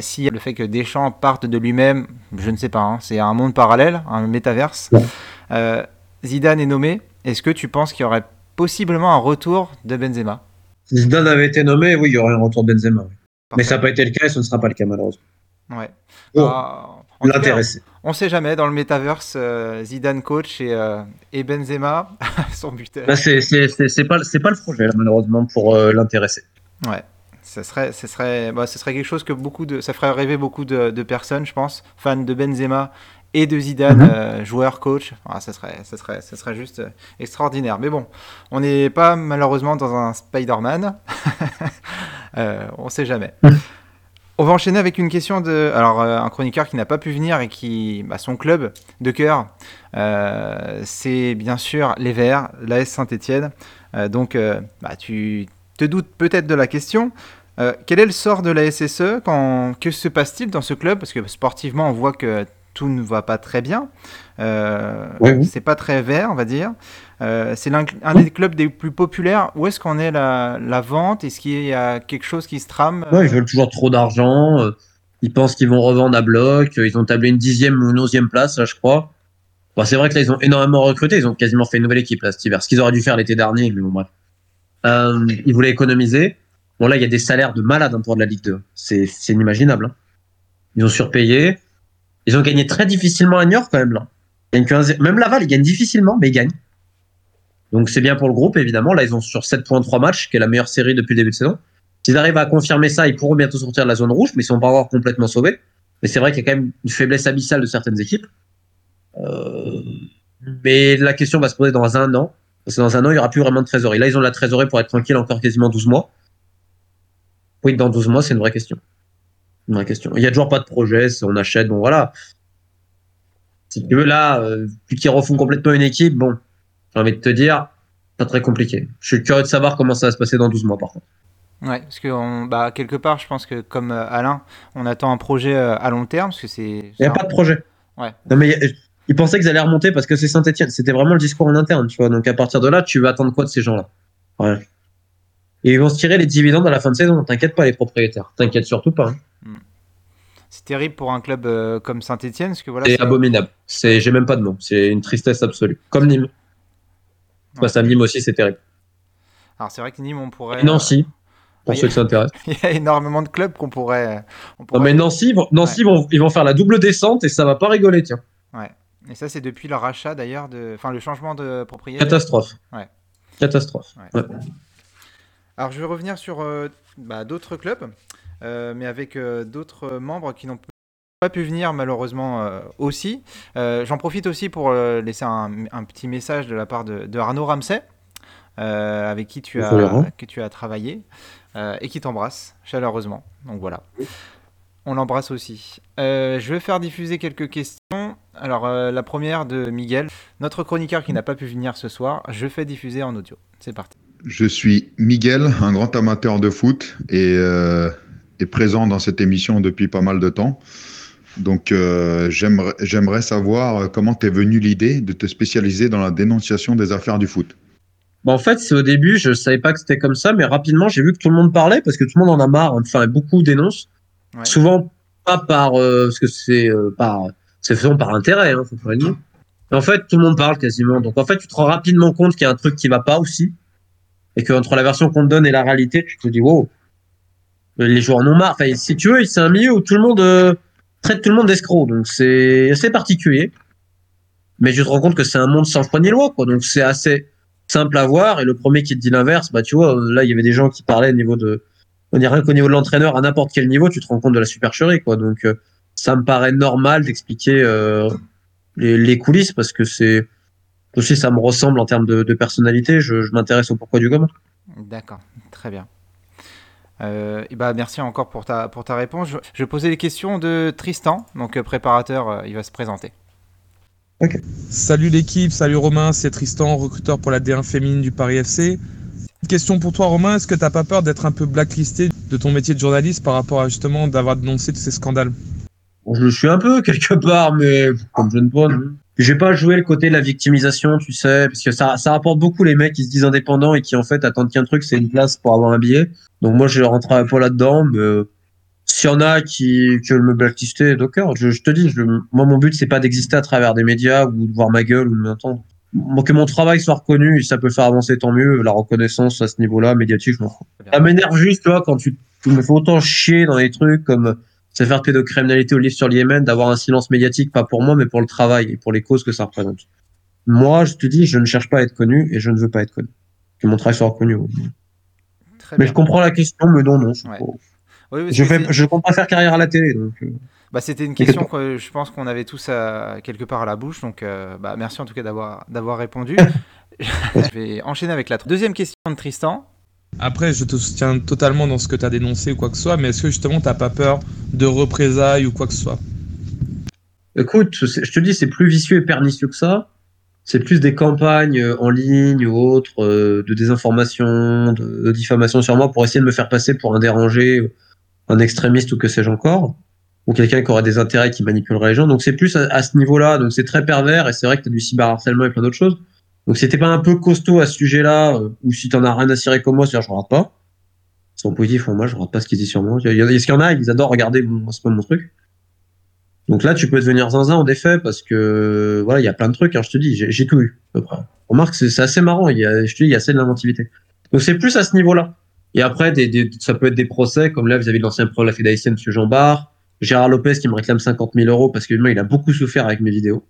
Si le fait que Deschamps parte de lui-même, je ne sais pas, hein, c'est un monde parallèle, un métaverse. Ouais. Zidane est nommé. Est-ce que tu penses qu'il y aurait possiblement un retour de Benzema? Zidane avait été nommé, oui, il y aurait un retour de Benzema. oui. Mais ça n'a pas été le cas et ce ne sera pas le cas, malheureusement. Ouais. Ah, tout cas, L'intéressé. on sait jamais dans le métaverse, euh, Zidane coach et, euh, et Benzema son buteur. Bah, c'est c'est- c'est- c'est pas, c'est pas le projet, là, malheureusement, pour euh, l'intéresser. Ouais, ce serait, ce serait, bah, ce serait quelque chose que beaucoup de, ça ferait rêver beaucoup de, de personnes, je pense, fans de Benzema et de Zidane, Mhm. euh, joueur, coach. Ah, ça serait, ça serait, ça serait juste extraordinaire. Mais bon, on n'est pas malheureusement dans un Spider-Man. euh, on sait jamais. On va enchaîner avec une question de, alors euh, un chroniqueur qui n'a pas pu venir et qui, bah, son club de cœur, euh, c'est bien sûr les Verts, l'AS Saint-Étienne. donc, euh, bah, tu te doutes peut-être de la question. Quel est le sort de la SSE quand... Que se passe-t-il dans ce club? Parce que sportivement, on voit que tout ne va pas très bien. Oui, oui. C'est pas très vert, on va dire. Euh, c'est un des clubs des plus populaires. Où est-ce qu'on est la, vente? Est-ce qu'il y a quelque chose qui se trame? Ils veulent toujours trop d'argent. euh, Ils pensent qu'ils vont revendre à bloc. Ils ont tablé une dixième ou une onzième place, je crois. C'est vrai que là, ils ont énormément recruté. Ils ont quasiment fait une nouvelle équipe, là, cet hiver. Ce qu'ils auraient dû faire l'été dernier, mais bon, bref. Euh, ils voulaient économiser. Bon, là, il y a des salaires de malades hein, pour de la Ligue 2. C'est, inimaginable. hein. Ils ont surpayé. Ils ont gagné très difficilement à Niort, quand même, là. Ils gagnent que 1-0. Même Laval, ils gagnent difficilement, mais ils gagnent. Donc, c'est bien pour le groupe, évidemment. Là, ils ont sur 7.3 matchs, qui est la meilleure série depuis le début de saison. S'ils arrivent à confirmer ça, ils pourront bientôt sortir de la zone rouge, mais ils sont pas encore complètement sauvés. Mais c'est vrai qu'il y a quand même une faiblesse abyssale de certaines équipes. Euh, mais la question va se poser dans un an. Parce que dans un an, il n'y aura plus vraiment de trésorerie. Là, ils ont de la trésorerie pour être tranquille encore quasiment 12 mois. Oui, dans 12 mois, c'est une vraie question. Une vraie question. Il n'y a toujours pas de projet, on achète, bon voilà. Si tu veux, là, euh, qu'ils refont complètement une équipe, bon, j'ai envie de te dire, pas très compliqué. Je suis curieux de savoir comment ça va se passer dans 12 mois, par contre. Ouais, parce que on- bah, quelque part, je pense que comme euh, Alain, on attend un projet euh, à long terme, parce que c'est. Il n'y a pas de projet. Ouais. Non, mais a- ils pensaient qu'ils allaient remonter parce que c'est Saint-Etienne. C'était vraiment le discours en interne, tu vois. Donc à partir de là, tu vas attendre quoi de ces gens-là? Ouais. Et ils vont se tirer les dividendes à la fin de saison. T'inquiète pas, les propriétaires. T'inquiète surtout pas. hein. C'est terrible pour un club euh, comme Saint-Etienne, parce que voilà. c'est c'est- abominable. C'est, j'ai même pas de mots. C'est une tristesse absolue. Comme Nîmes. Ouais. Face à Nîmes aussi, c'est terrible. Alors c'est vrai que Nîmes, on pourrait. Et Nancy, pour oui. ceux qui s'intéressent. Il y a énormément de clubs qu'on pourrait. on Non, mais Nancy, Nancy vont, ils vont faire la double descente et ça va pas rigoler, tiens. Et ça, c'est depuis le rachat d'ailleurs, de... enfin le changement de propriétaire. Catastrophe. Ouais. Catastrophe. Ouais. Ouais. Alors je vais revenir sur euh, bah, d'autres clubs, euh, mais avec euh, d'autres membres qui n'ont pas pu venir malheureusement euh, aussi. Euh, J'en profite aussi pour euh, laisser un, un petit message de la part de, de Arnaud Ramsey, euh, avec qui tu as, que tu as travaillé euh, et qui t'embrasse chaleureusement. Donc voilà. On l'embrasse aussi. Euh, je vais faire diffuser quelques questions. Alors, euh, la première de Miguel, notre chroniqueur qui n'a pas pu venir ce soir. Je fais diffuser en audio. C'est parti. Je suis Miguel, un grand amateur de foot et, euh, et présent dans cette émission depuis pas mal de temps. Donc euh, j'aimerais savoir euh, comment t'es venu l'idée de te spécialiser dans la dénonciation des affaires du foot? Bah, en fait, c'est au début, je savais pas que c'était comme ça, mais rapidement, j'ai vu que tout le monde parlait parce que tout le monde en a marre. Enfin, beaucoup dénoncent. Ouais. Souvent, pas par, euh, parce que c'est euh, par, c'est souvent par intérêt, hein, faut pas le dire. Mais en fait, tout le monde parle quasiment. Donc, en fait, tu te rends rapidement compte qu'il y a un truc qui va pas aussi. Et qu'entre la version qu'on te donne et la réalité, tu te dis, wow, les joueurs en ont marre. Enfin, si tu veux, c'est un milieu où tout le monde euh, traite tout le monde d'escroc. Donc, c'est assez particulier. Mais je te rends compte que c'est un monde sans foi ni loi, quoi. Donc, c'est assez, simple à voir. Et le premier qui te dit l'inverse, bah tu vois, là il y avait des gens qui parlaient au niveau de, on dirait qu'au niveau de l'entraîneur, à n'importe quel niveau, tu te rends compte de la supercherie, quoi. Donc euh, ça me paraît normal d'expliquer euh, les, les coulisses parce que c'est aussi ça me ressemble en termes de, de personnalité. Je, je m'intéresse au pourquoi du comment. D'accord, très bien. Euh, et bah, merci encore pour ta, pour ta réponse. Je, je posais les questions de Tristan, donc euh, préparateur, euh, il va se présenter. Salut l'équipe, salut Romain, c'est Tristan, recruteur pour la D1 féminine du Paris FC. Une question pour toi Romain, est-ce que t'as pas peur d'être un peu blacklisté de ton métier de journaliste par rapport à justement d'avoir dénoncé tous ces scandales? Bon, je le suis un peu quelque part, mais comme je ne pas. Non. J'ai pas joué le côté de la victimisation, tu sais, parce que ça, ça rapporte beaucoup les mecs qui se disent indépendants et qui en fait attendent qu'un truc, c'est une place pour avoir un billet. Donc moi, je rentrerai pas là-dedans, mais s'il y en a qui, veulent me blacklister, d'accord. Je, je te dis, je, moi, mon but, c'est pas d'exister à travers des médias ou de voir ma gueule ou de m'entendre. Que mon travail soit reconnu, ça peut faire avancer, tant mieux. La reconnaissance à ce niveau-là, médiatique, je m'en fous. Ça m'énerve juste, tu vois, quand tu, tu me fais autant chier dans des trucs comme cette affaire de pédocriminalité au livre sur le Yémen, d'avoir un silence médiatique, pas pour moi, mais pour le travail et pour les causes que ça représente. Moi, je te dis, je ne cherche pas à être connu et je ne veux pas être connu. Que mon travail soit reconnu. oui. Très Mais bien. je comprends la question, mais non, non. c'est Ouais. Oui, Je fais, c'est- je compte pas faire carrière à la télé, donc. euh, bah, C'était une question que je pense qu'on avait tous à- quelque part à la bouche, donc euh, bah, merci en tout cas d'avoir d'avoir répondu. je vais enchaîner avec la deuxième question de Tristan. Après, je te soutiens totalement dans ce que t'as dénoncé ou quoi que ce soit, mais est-ce que justement t'as pas peur de représailles ou quoi que ce soit? Écoute, je te dis, c'est plus vicieux et pernicieux que ça. C'est plus des campagnes euh, en ligne ou autres, euh, de désinformation, de, diffamation sur moi pour essayer de me faire passer pour un dérangé, un extrémiste ou que sais-je encore, ou quelqu'un qui aurait des intérêts qui manipulerait les gens. Donc c'est plus à, à ce niveau-là, donc c'est très pervers et c'est vrai que tu as du cyberharcèlement et plein d'autres choses. Donc t'es pas un peu costaud à ce sujet-là, euh, ou si t'en as rien à cirer comme moi, c'est-à-dire je regarde pas. sont positifs moi, je regarde pas ce qu'ils disent sur moi. Il y, qu'il y en a, ils adorent regarder, c'est pas mon truc. Donc là, tu peux devenir zinzin en effet, parce que voilà, il y a plein de trucs, hein, je te dis, j'ai tout eu, à peu près. Remarque, c'est assez marrant, y a, je te dis, il y a assez de l'inventivité. Donc c'est plus à ce niveau-là. Et après, ça peut être des procès, comme là, vis-à-vis de l'ancien pro de la Fédération, M. Jean Barre, Gérard Lopez qui me réclame 50 000 euros parce que il a beaucoup souffert avec mes vidéos.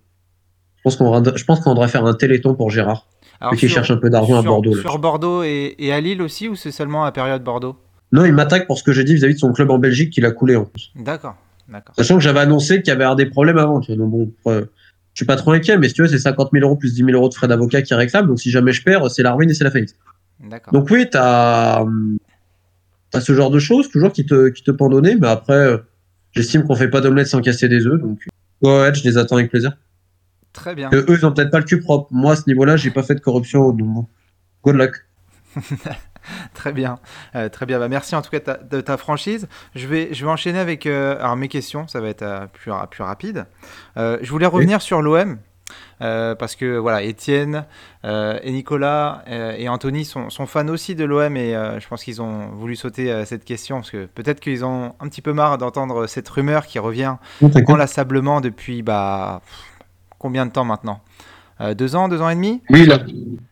Je pense qu'on je pense qu'on devrait faire un téléthon pour Gérard. Alors, qui cherche un peu d'argent à Bordeaux. là. Sur Bordeaux et, et à Lille aussi, ou c'est seulement à période Bordeaux? Non, il m'attaque pour ce que j'ai dit vis-à-vis de son club en Belgique qu'il a coulé en plus. D'accord, d'accord. Sachant que j'avais annoncé qu'il y avait des problèmes avant. Tu vois. Donc bon, euh, je suis pas trop inquiet, mais si tu veux, c'est 50 000 euros plus 10 000 euros de frais d'avocat qui réclament. Donc si jamais je perds, c'est la ruine et c'est la faillite. D'accord. Donc oui, t'as as ce genre de choses toujours qui te, qui te pendonner, mais après, euh, j'estime qu'on fait pas d'omelette sans casser des œufs. Donc ouais, je les attends avec plaisir. Très bien. Eux, ils ont peut-être pas le cul propre. Moi, à ce niveau-là, j'ai pas fait de corruption. Donc good luck. Très bien, Euh, très bien. Bah, merci en tout cas de ta, de ta franchise. Je vais, je vais enchaîner avec euh, alors mes questions. Ça va être euh, plus, ra- plus rapide. Je voulais revenir sur l'OM. parce que voilà, Étienne et Nicolas et Anthony sont, sont fans aussi de l'OM et je pense qu'ils ont voulu sauter cette question parce que peut-être qu'ils ont un petit peu marre d'entendre cette rumeur qui revient enlaçablement depuis bah, pff, combien de temps maintenant Euh, Deux ans, deux ans et demi Oui, là,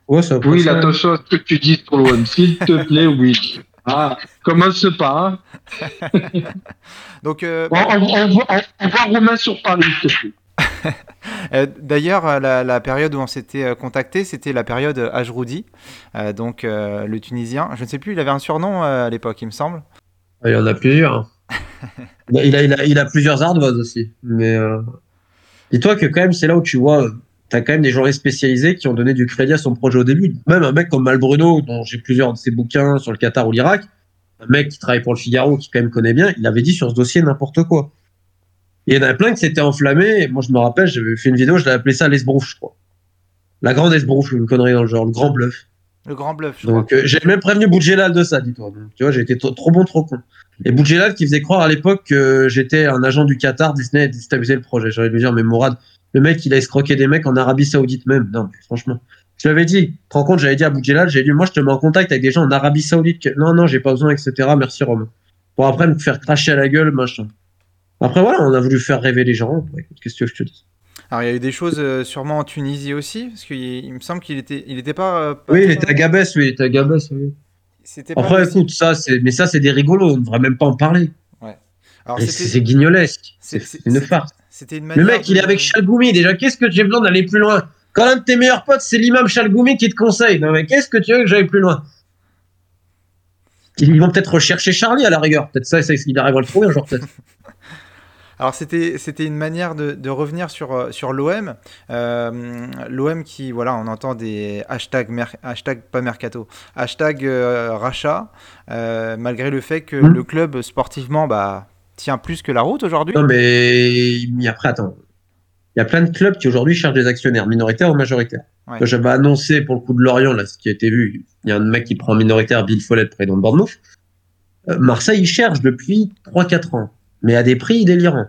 Ouais, ça oui, à ce que tu dis sur l'OM. S'il te plaît, oui. Ah, commence pas. Hein. Donc, euh, On, on, on voit, on, on voit Romain sur Paris, s'il te plaît. Euh, D'ailleurs, la, la période où on s'était contacté, c'était la période Ajroudi, euh, donc euh, le Tunisien. Je ne sais plus, il avait un surnom euh, à l'époque, il me semble. Il y en a plusieurs. il, a, il, a, il, a, il a plusieurs ardoises aussi. Mais euh... dis-toi que quand même, c'est là où tu vois, t'as quand même des journalistes spécialisés qui ont donné du crédit à son projet au début. Même un mec comme Malbruno, dont j'ai plusieurs de ses bouquins sur le Qatar ou l'Irak, un mec qui travaille pour le Figaro, qui quand même connaît bien, il avait dit sur ce dossier n'importe quoi. Il y en a plein qui s'étaient enflammés. Moi, je me rappelle, j'avais fait une vidéo, je appelé ça l'esbrouf, je crois. La grande esbrouf, une connerie dans le genre, le grand bluff. Le grand bluff, je Donc, crois. euh, j'ai même prévenu Boudjelal de ça, dis-toi. Donc, tu vois, j'ai été trop, bon, trop con. Et Boudjelal qui faisait croire à l'époque que j'étais un agent du Qatar, Disney a déstabilisé le projet. J'aurais dû dire, mais Mourad, le mec, il a escroqué des mecs en Arabie Saoudite même. Non, mais franchement. Je l'avais dit. Tu te rends compte, j'avais dit à Boudjelal, j'ai dit, moi, je te mets en contact avec des gens en Arabie Saoudite. que- Non, non, j'ai pas besoin, etc. Merci, Romain. Pour après me faire cracher à la gueule, machin. Après, voilà, on a voulu faire rêver les gens. Écoute, Qu'est-ce que je te dise? Alors, il y a eu des choses euh, sûrement en Tunisie aussi, parce qu'il il me semble qu'il était, il était pas. euh, pas Oui, il était à Gabès, oui, il était à Gabès, oui. Après, possible. écoute, ça, c'est, mais ça, c'est des rigolos. On ne devrait même pas en parler. Alors, Et c'était- C'est c'est guignolesque. c'est- une farce. C'était une Le mec, il est avec Chalgoumi. Déjà, qu'est-ce que j'ai besoin d'aller plus loin? Quand l'un de tes meilleurs potes, c'est l'imam Chalgoumi qui te conseille. Non, mais qu'est-ce que tu veux que j'aille plus loin? Ils vont peut-être rechercher Charlie à la rigueur. Peut-être ça, c'est ce qu'il arrive à le trouver un jour, peut-être. Alors c'était c'était une manière de, de revenir sur euh, sur l'OM, Euh, l'OM qui voilà on entend des hashtags mer- hashtag pas mercato, hashtag euh, rachat, euh, malgré le fait que Mhm. le club sportivement bah tient plus que la route aujourd'hui. Non, mais après, attends. Il y a plein de clubs qui aujourd'hui cherchent des actionnaires, minoritaires ou majoritaires. Ouais. J'avais annoncé pour le coup de Lorient, là, ce qui a été vu. Il y a un mec qui prend minoritaire, Bill Follet, président de Bournemouth. Marseille, il cherche depuis 3-4 ans, mais à des prix délirants.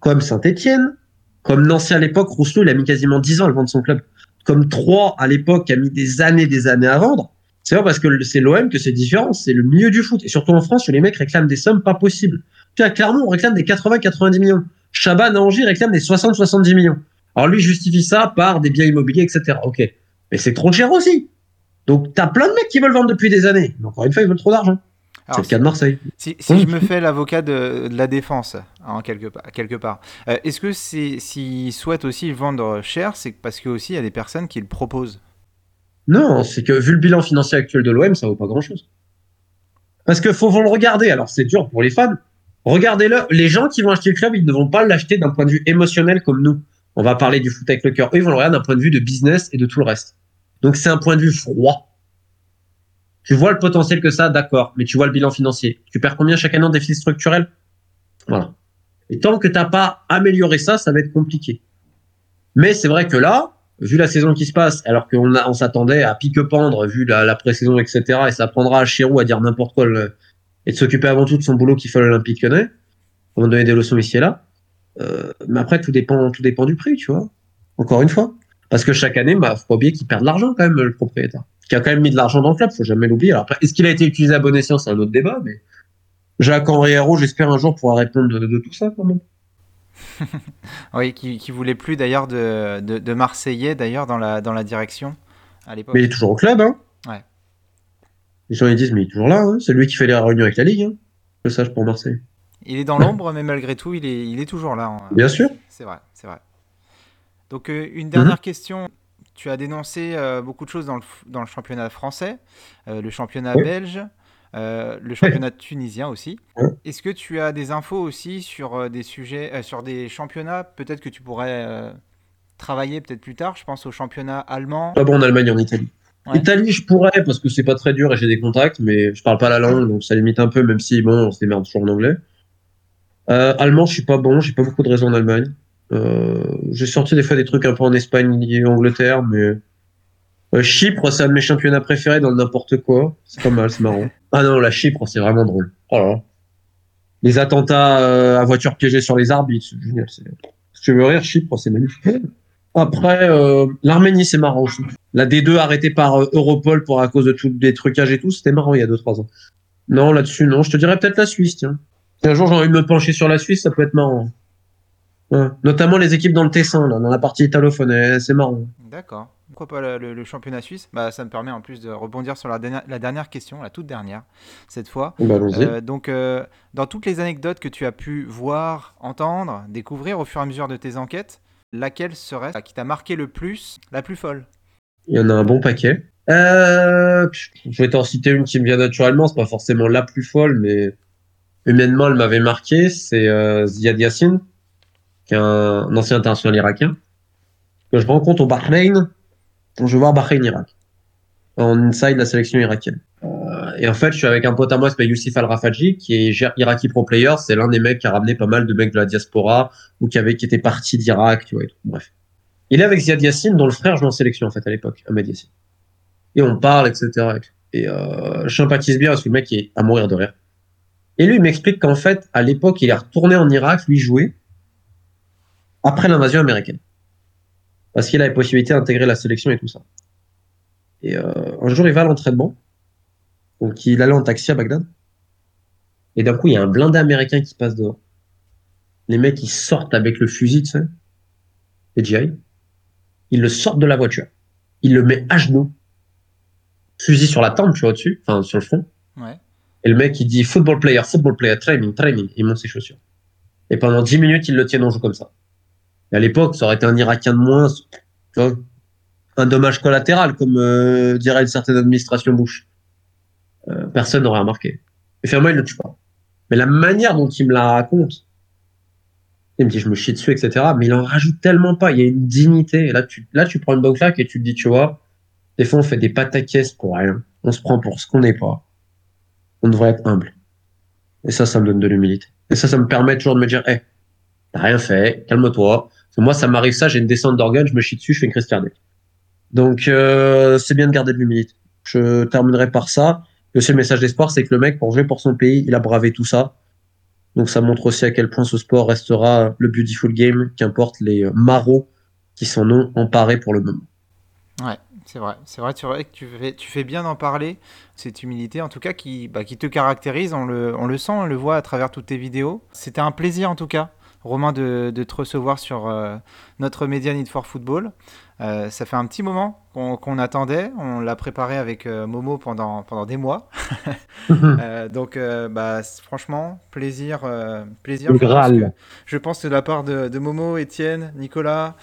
Comme Saint-Etienne, comme Nancy à l'époque, Rousseau, il a mis quasiment 10 ans à vendre son club. Comme Troyes, à l'époque, qui a mis des années, des années à vendre. C'est pas parce que c'est l'OM que c'est différent, c'est le milieu du foot. Et surtout en France, les mecs réclament des sommes pas possibles. Tu vois, clairement, on réclame des 80-90 millions. Chaban à réclame des 60-70 millions. Alors lui justifie ça par des biens immobiliers, etc. Ok. Mais c'est trop cher aussi. Donc t'as plein de mecs qui veulent vendre depuis des années. Mais encore une fois, ils veulent trop d'argent. C'est le cas de Marseille. Si, si je me fais l'avocat de, de la défense, hein, quelque, pa- quelque part, euh, est-ce que c'est s'ils souhaitent aussi le vendre cher, c'est parce que aussi il y a des personnes qui le proposent? Non, c'est que vu le bilan financier actuel de l'OM, ça vaut pas grand chose. Parce que faut, faut le regarder. Alors c'est dur pour les fans. Regardez-le. Les gens qui vont acheter le club, ils ne vont pas l'acheter d'un point de vue émotionnel comme nous. On va parler du foot avec le cœur. Eux, ils vont le regarder d'un point de vue de business et de tout le reste. Donc c'est un point de vue froid. Tu vois le potentiel que ça, d'accord, mais tu vois le bilan financier. Tu perds combien chaque année en déficit structurel? Voilà. Et tant que t'as pas amélioré ça, ça va être compliqué. Mais c'est vrai que là, vu la saison qui se passe, alors qu'on s'attendait à pique-pendre, vu la, la pré-saison, etc., et ça prendra à Chirou à dire n'importe quoi et de s'occuper avant tout de son boulot qui fait l'Olympique Lyonnais, on va donner des leçons ici et là. Euh, mais après, tout dépend, tout dépend du prix, tu vois. Encore une fois. Parce que chaque année, bah, faut pas oublier qu'il perd de l'argent quand même, le propriétaire. Qui a quand même mis de l'argent dans le club, faut jamais l'oublier. Alors après, est-ce qu'il a été utilisé à bon escient, c'est un autre débat, mais Jacques Henri Hérault, j'espère un jour pouvoir répondre de, de tout ça quand même. oui, qui, qui voulait plus d'ailleurs de, de, de, Marseillais d'ailleurs dans la, dans la direction à l'époque. Mais il est toujours au club, hein Ouais. Les gens ils disent, mais il est toujours là, hein c'est lui qui fait les réunions avec la Ligue, hein le sage pour Marseille. Il est dans l'ombre, mais malgré tout, il est, il est toujours là. hein. Bien sûr. C'est vrai, c'est vrai. Donc, euh, une dernière Mhm. question. Tu as dénoncé euh, beaucoup de choses dans le, f- dans le championnat français, euh, le championnat Oui. belge, euh, le championnat tunisien aussi. Est-ce que tu as des infos aussi sur des sujets, sur des championnats peut-être que tu pourrais travailler peut-être plus tard? Je pense au championnat allemand. Pas bon en Allemagne en Italie. Ouais. Italie, je pourrais parce que c'est pas très dur et j'ai des contacts, mais je parle pas la langue, donc ça limite un peu, même si bon, on se démerde toujours en anglais. Allemand, je suis pas bon, j'ai pas beaucoup de réseau en Allemagne. Euh, j'ai sorti des fois des trucs un peu en Espagne et Angleterre, mais euh, Chypre, c'est un de mes championnats préférés dans n'importe quoi. C'est pas mal, c'est marrant. Ah non, la Chypre, c'est vraiment drôle. Oh là. Les attentats euh, à voiture piégée sur les arbitres, c'est génial. Si tu veux rire, Chypre, c'est magnifique. Après, euh, l'Arménie, c'est marrant aussi. La D2 arrêtée par euh, Europol pour à cause de tous des trucages et tout, c'était marrant il y a 2-3 ans. Non, là-dessus, non. Je te dirais peut-être la Suisse, tiens. Si un jour j'ai envie de me pencher sur la Suisse, ça peut être marrant. Ouais. Notamment les équipes dans le Tessin, là, dans la partie italophone, c'est marrant. D'accord. Pourquoi pas le, le- le championnat suisse? Bah, Ça me permet en plus de rebondir sur la dernière, la dernière question, la toute dernière, cette fois. Bah. Euh, donc, euh, dans toutes les anecdotes que tu as pu voir, entendre, découvrir au fur et à mesure de tes enquêtes, laquelle serait qui t'a marqué le plus, la plus folle? Il y en a un bon paquet. Euh, je vais t'en citer une qui me vient naturellement, c'est pas forcément la plus folle, mais humainement elle m'avait marqué, c'est euh, Ziad Yassine, un, ancien international irakien, que je rencontre au Bahreïn, quand je vais voir Bahreïn-Irak, en inside la sélection irakienne. Euh, et en fait, je suis avec un pote à moi, qui s'appelle Youssif Al-Rafaji, qui est Iraqi Pro Player, c'est l'un des mecs qui a ramené pas mal de mecs de la diaspora, ou qui avait, qui était parti d'Irak, tu vois, bref. Il est avec Ziad Yassine, dont le frère jouait en sélection, en fait, à l'époque, Ahmed Yassine. Et on parle, etc. Et euh, je sympathise bien parce que le mec est à mourir de rire. Et lui, il m'explique qu'en fait, à l'époque, il est retourné en Irak, lui jouer, après l'invasion américaine. Parce qu'il avait possibilité d'intégrer la sélection et tout ça. Et euh, un jour, il va à l'entraînement. Donc, il allait en taxi à Bagdad. Et d'un coup, il y a un blindé américain qui passe dehors. Les mecs, ils sortent avec le fusil, tu sais, les GI. Ils le sortent de la voiture. Il le met à genoux. Fusil sur la tempe, tu vois, au-dessus, enfin, sur le front. Ouais. Et le mec, il dit football player, football player, training, training. Il monte ses chaussures. Et pendant 10 minutes, ils le tiennent en joue comme ça. À l'époque, ça aurait été un Irakien de moins, tu vois, un dommage collatéral, comme euh, dirait une certaine administration Bush. Euh, personne n'aurait remarqué. Et finalement, il ne le tue pas. Mais la manière dont il me la raconte, il me dit, je me chie dessus, etc. Mais il en rajoute tellement pas. Il y a une dignité. Et là, tu, là, tu prends une bonne claque et tu te dis, tu vois, des fois, on fait des pataquès pour rien. On se prend pour ce qu'on n'est pas. On devrait être humble. Et ça, ça me donne de l'humilité. Et ça, ça me permet toujours de me dire, hé, t'as rien fait, calme-toi. Moi, ça m'arrive ça, j'ai une descente d'organes, je me chie dessus, je fais une crise cardiaque. Donc, euh, c'est bien de garder de l'humilité. Je terminerai par ça. Le message d'espoir, c'est que le mec, pour jouer pour son pays, il a bravé tout ça. Donc, ça montre aussi à quel point ce sport restera le beautiful game, qu'importe les euh, marauds qui s'en ont emparés pour le moment. Ouais, c'est vrai. C'est vrai, que tu fais, bien d'en parler. Cette humilité, en tout cas, qui, bah, te caractérise. On le sent, on le voit à travers toutes tes vidéos. C'était un plaisir, en tout cas, Romain, de, de te recevoir sur euh, notre média Need for Football. Euh, ça fait un petit moment qu'on attendait. On l'a préparé avec euh, Momo pendant, pendant des mois. Euh, donc, bah, franchement, plaisir. plaisir Le je pense Graal. que- je pense de la part de, de Momo, Étienne, Nicolas,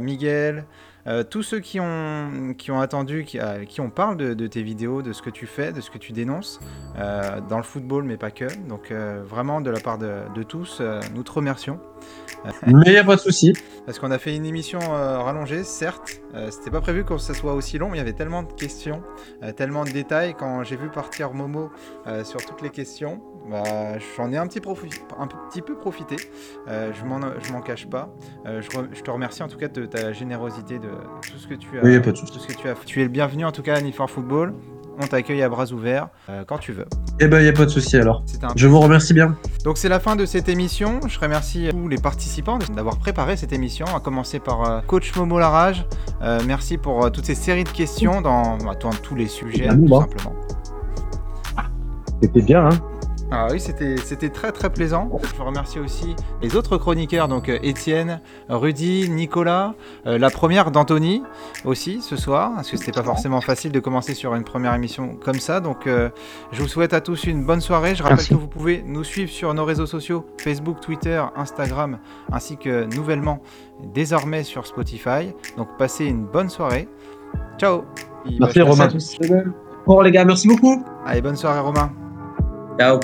Miguel, euh, tous ceux qui ont, qui ont attendu, qui, euh, qui ont parlé de, de tes vidéos, de ce que tu fais, de ce que tu dénonces, euh, dans le football, mais pas que. Donc euh, vraiment, de la part de, de tous, nous te remercions. Mais il n'y a pas de souci. Parce qu'on a fait une émission rallongée, certes. C'était pas prévu que ça soit aussi long, mais il y avait tellement de questions, tellement de détails. Quand j'ai vu partir Momo sur toutes les questions, bah, j'en ai un petit, un petit peu profité. Euh, je m'en cache pas. Euh, je, te remercie en tout cas de ta générosité, de tout ce que tu as, Oui, pas de souci. tout ce que tu as. Tu es le bienvenu en tout cas à Need for Football. on t'accueille à bras ouverts euh, quand tu veux. Eh ben, il n'y a pas de souci alors. Un Je vous remercie bien. Donc c'est la fin de cette émission. Je remercie tous les participants d'avoir préparé cette émission, à commencer par Coach Momo Larage. Merci pour toutes ces séries de questions dans, bah, dans tous les sujets, tout hein. simplement. C'était bien, hein Ah oui, c'était c'était très très plaisant. Je remercie aussi les autres chroniqueurs, donc euh, Étienne, Rudy, Nicolas, euh, la première d'Anthony aussi ce soir, parce que c'était pas forcément facile de commencer sur une première émission comme ça. Donc euh, je vous souhaite à tous une bonne soirée. Je rappelle Merci. que vous pouvez nous suivre sur nos réseaux sociaux, Facebook, Twitter, Instagram, ainsi que nouvellement désormais sur Spotify. Donc passez une bonne soirée. Ciao. Et, bah, Merci, Romain. tous. Bon les gars, merci beaucoup. Allez, bonne soirée Romain. Ciao.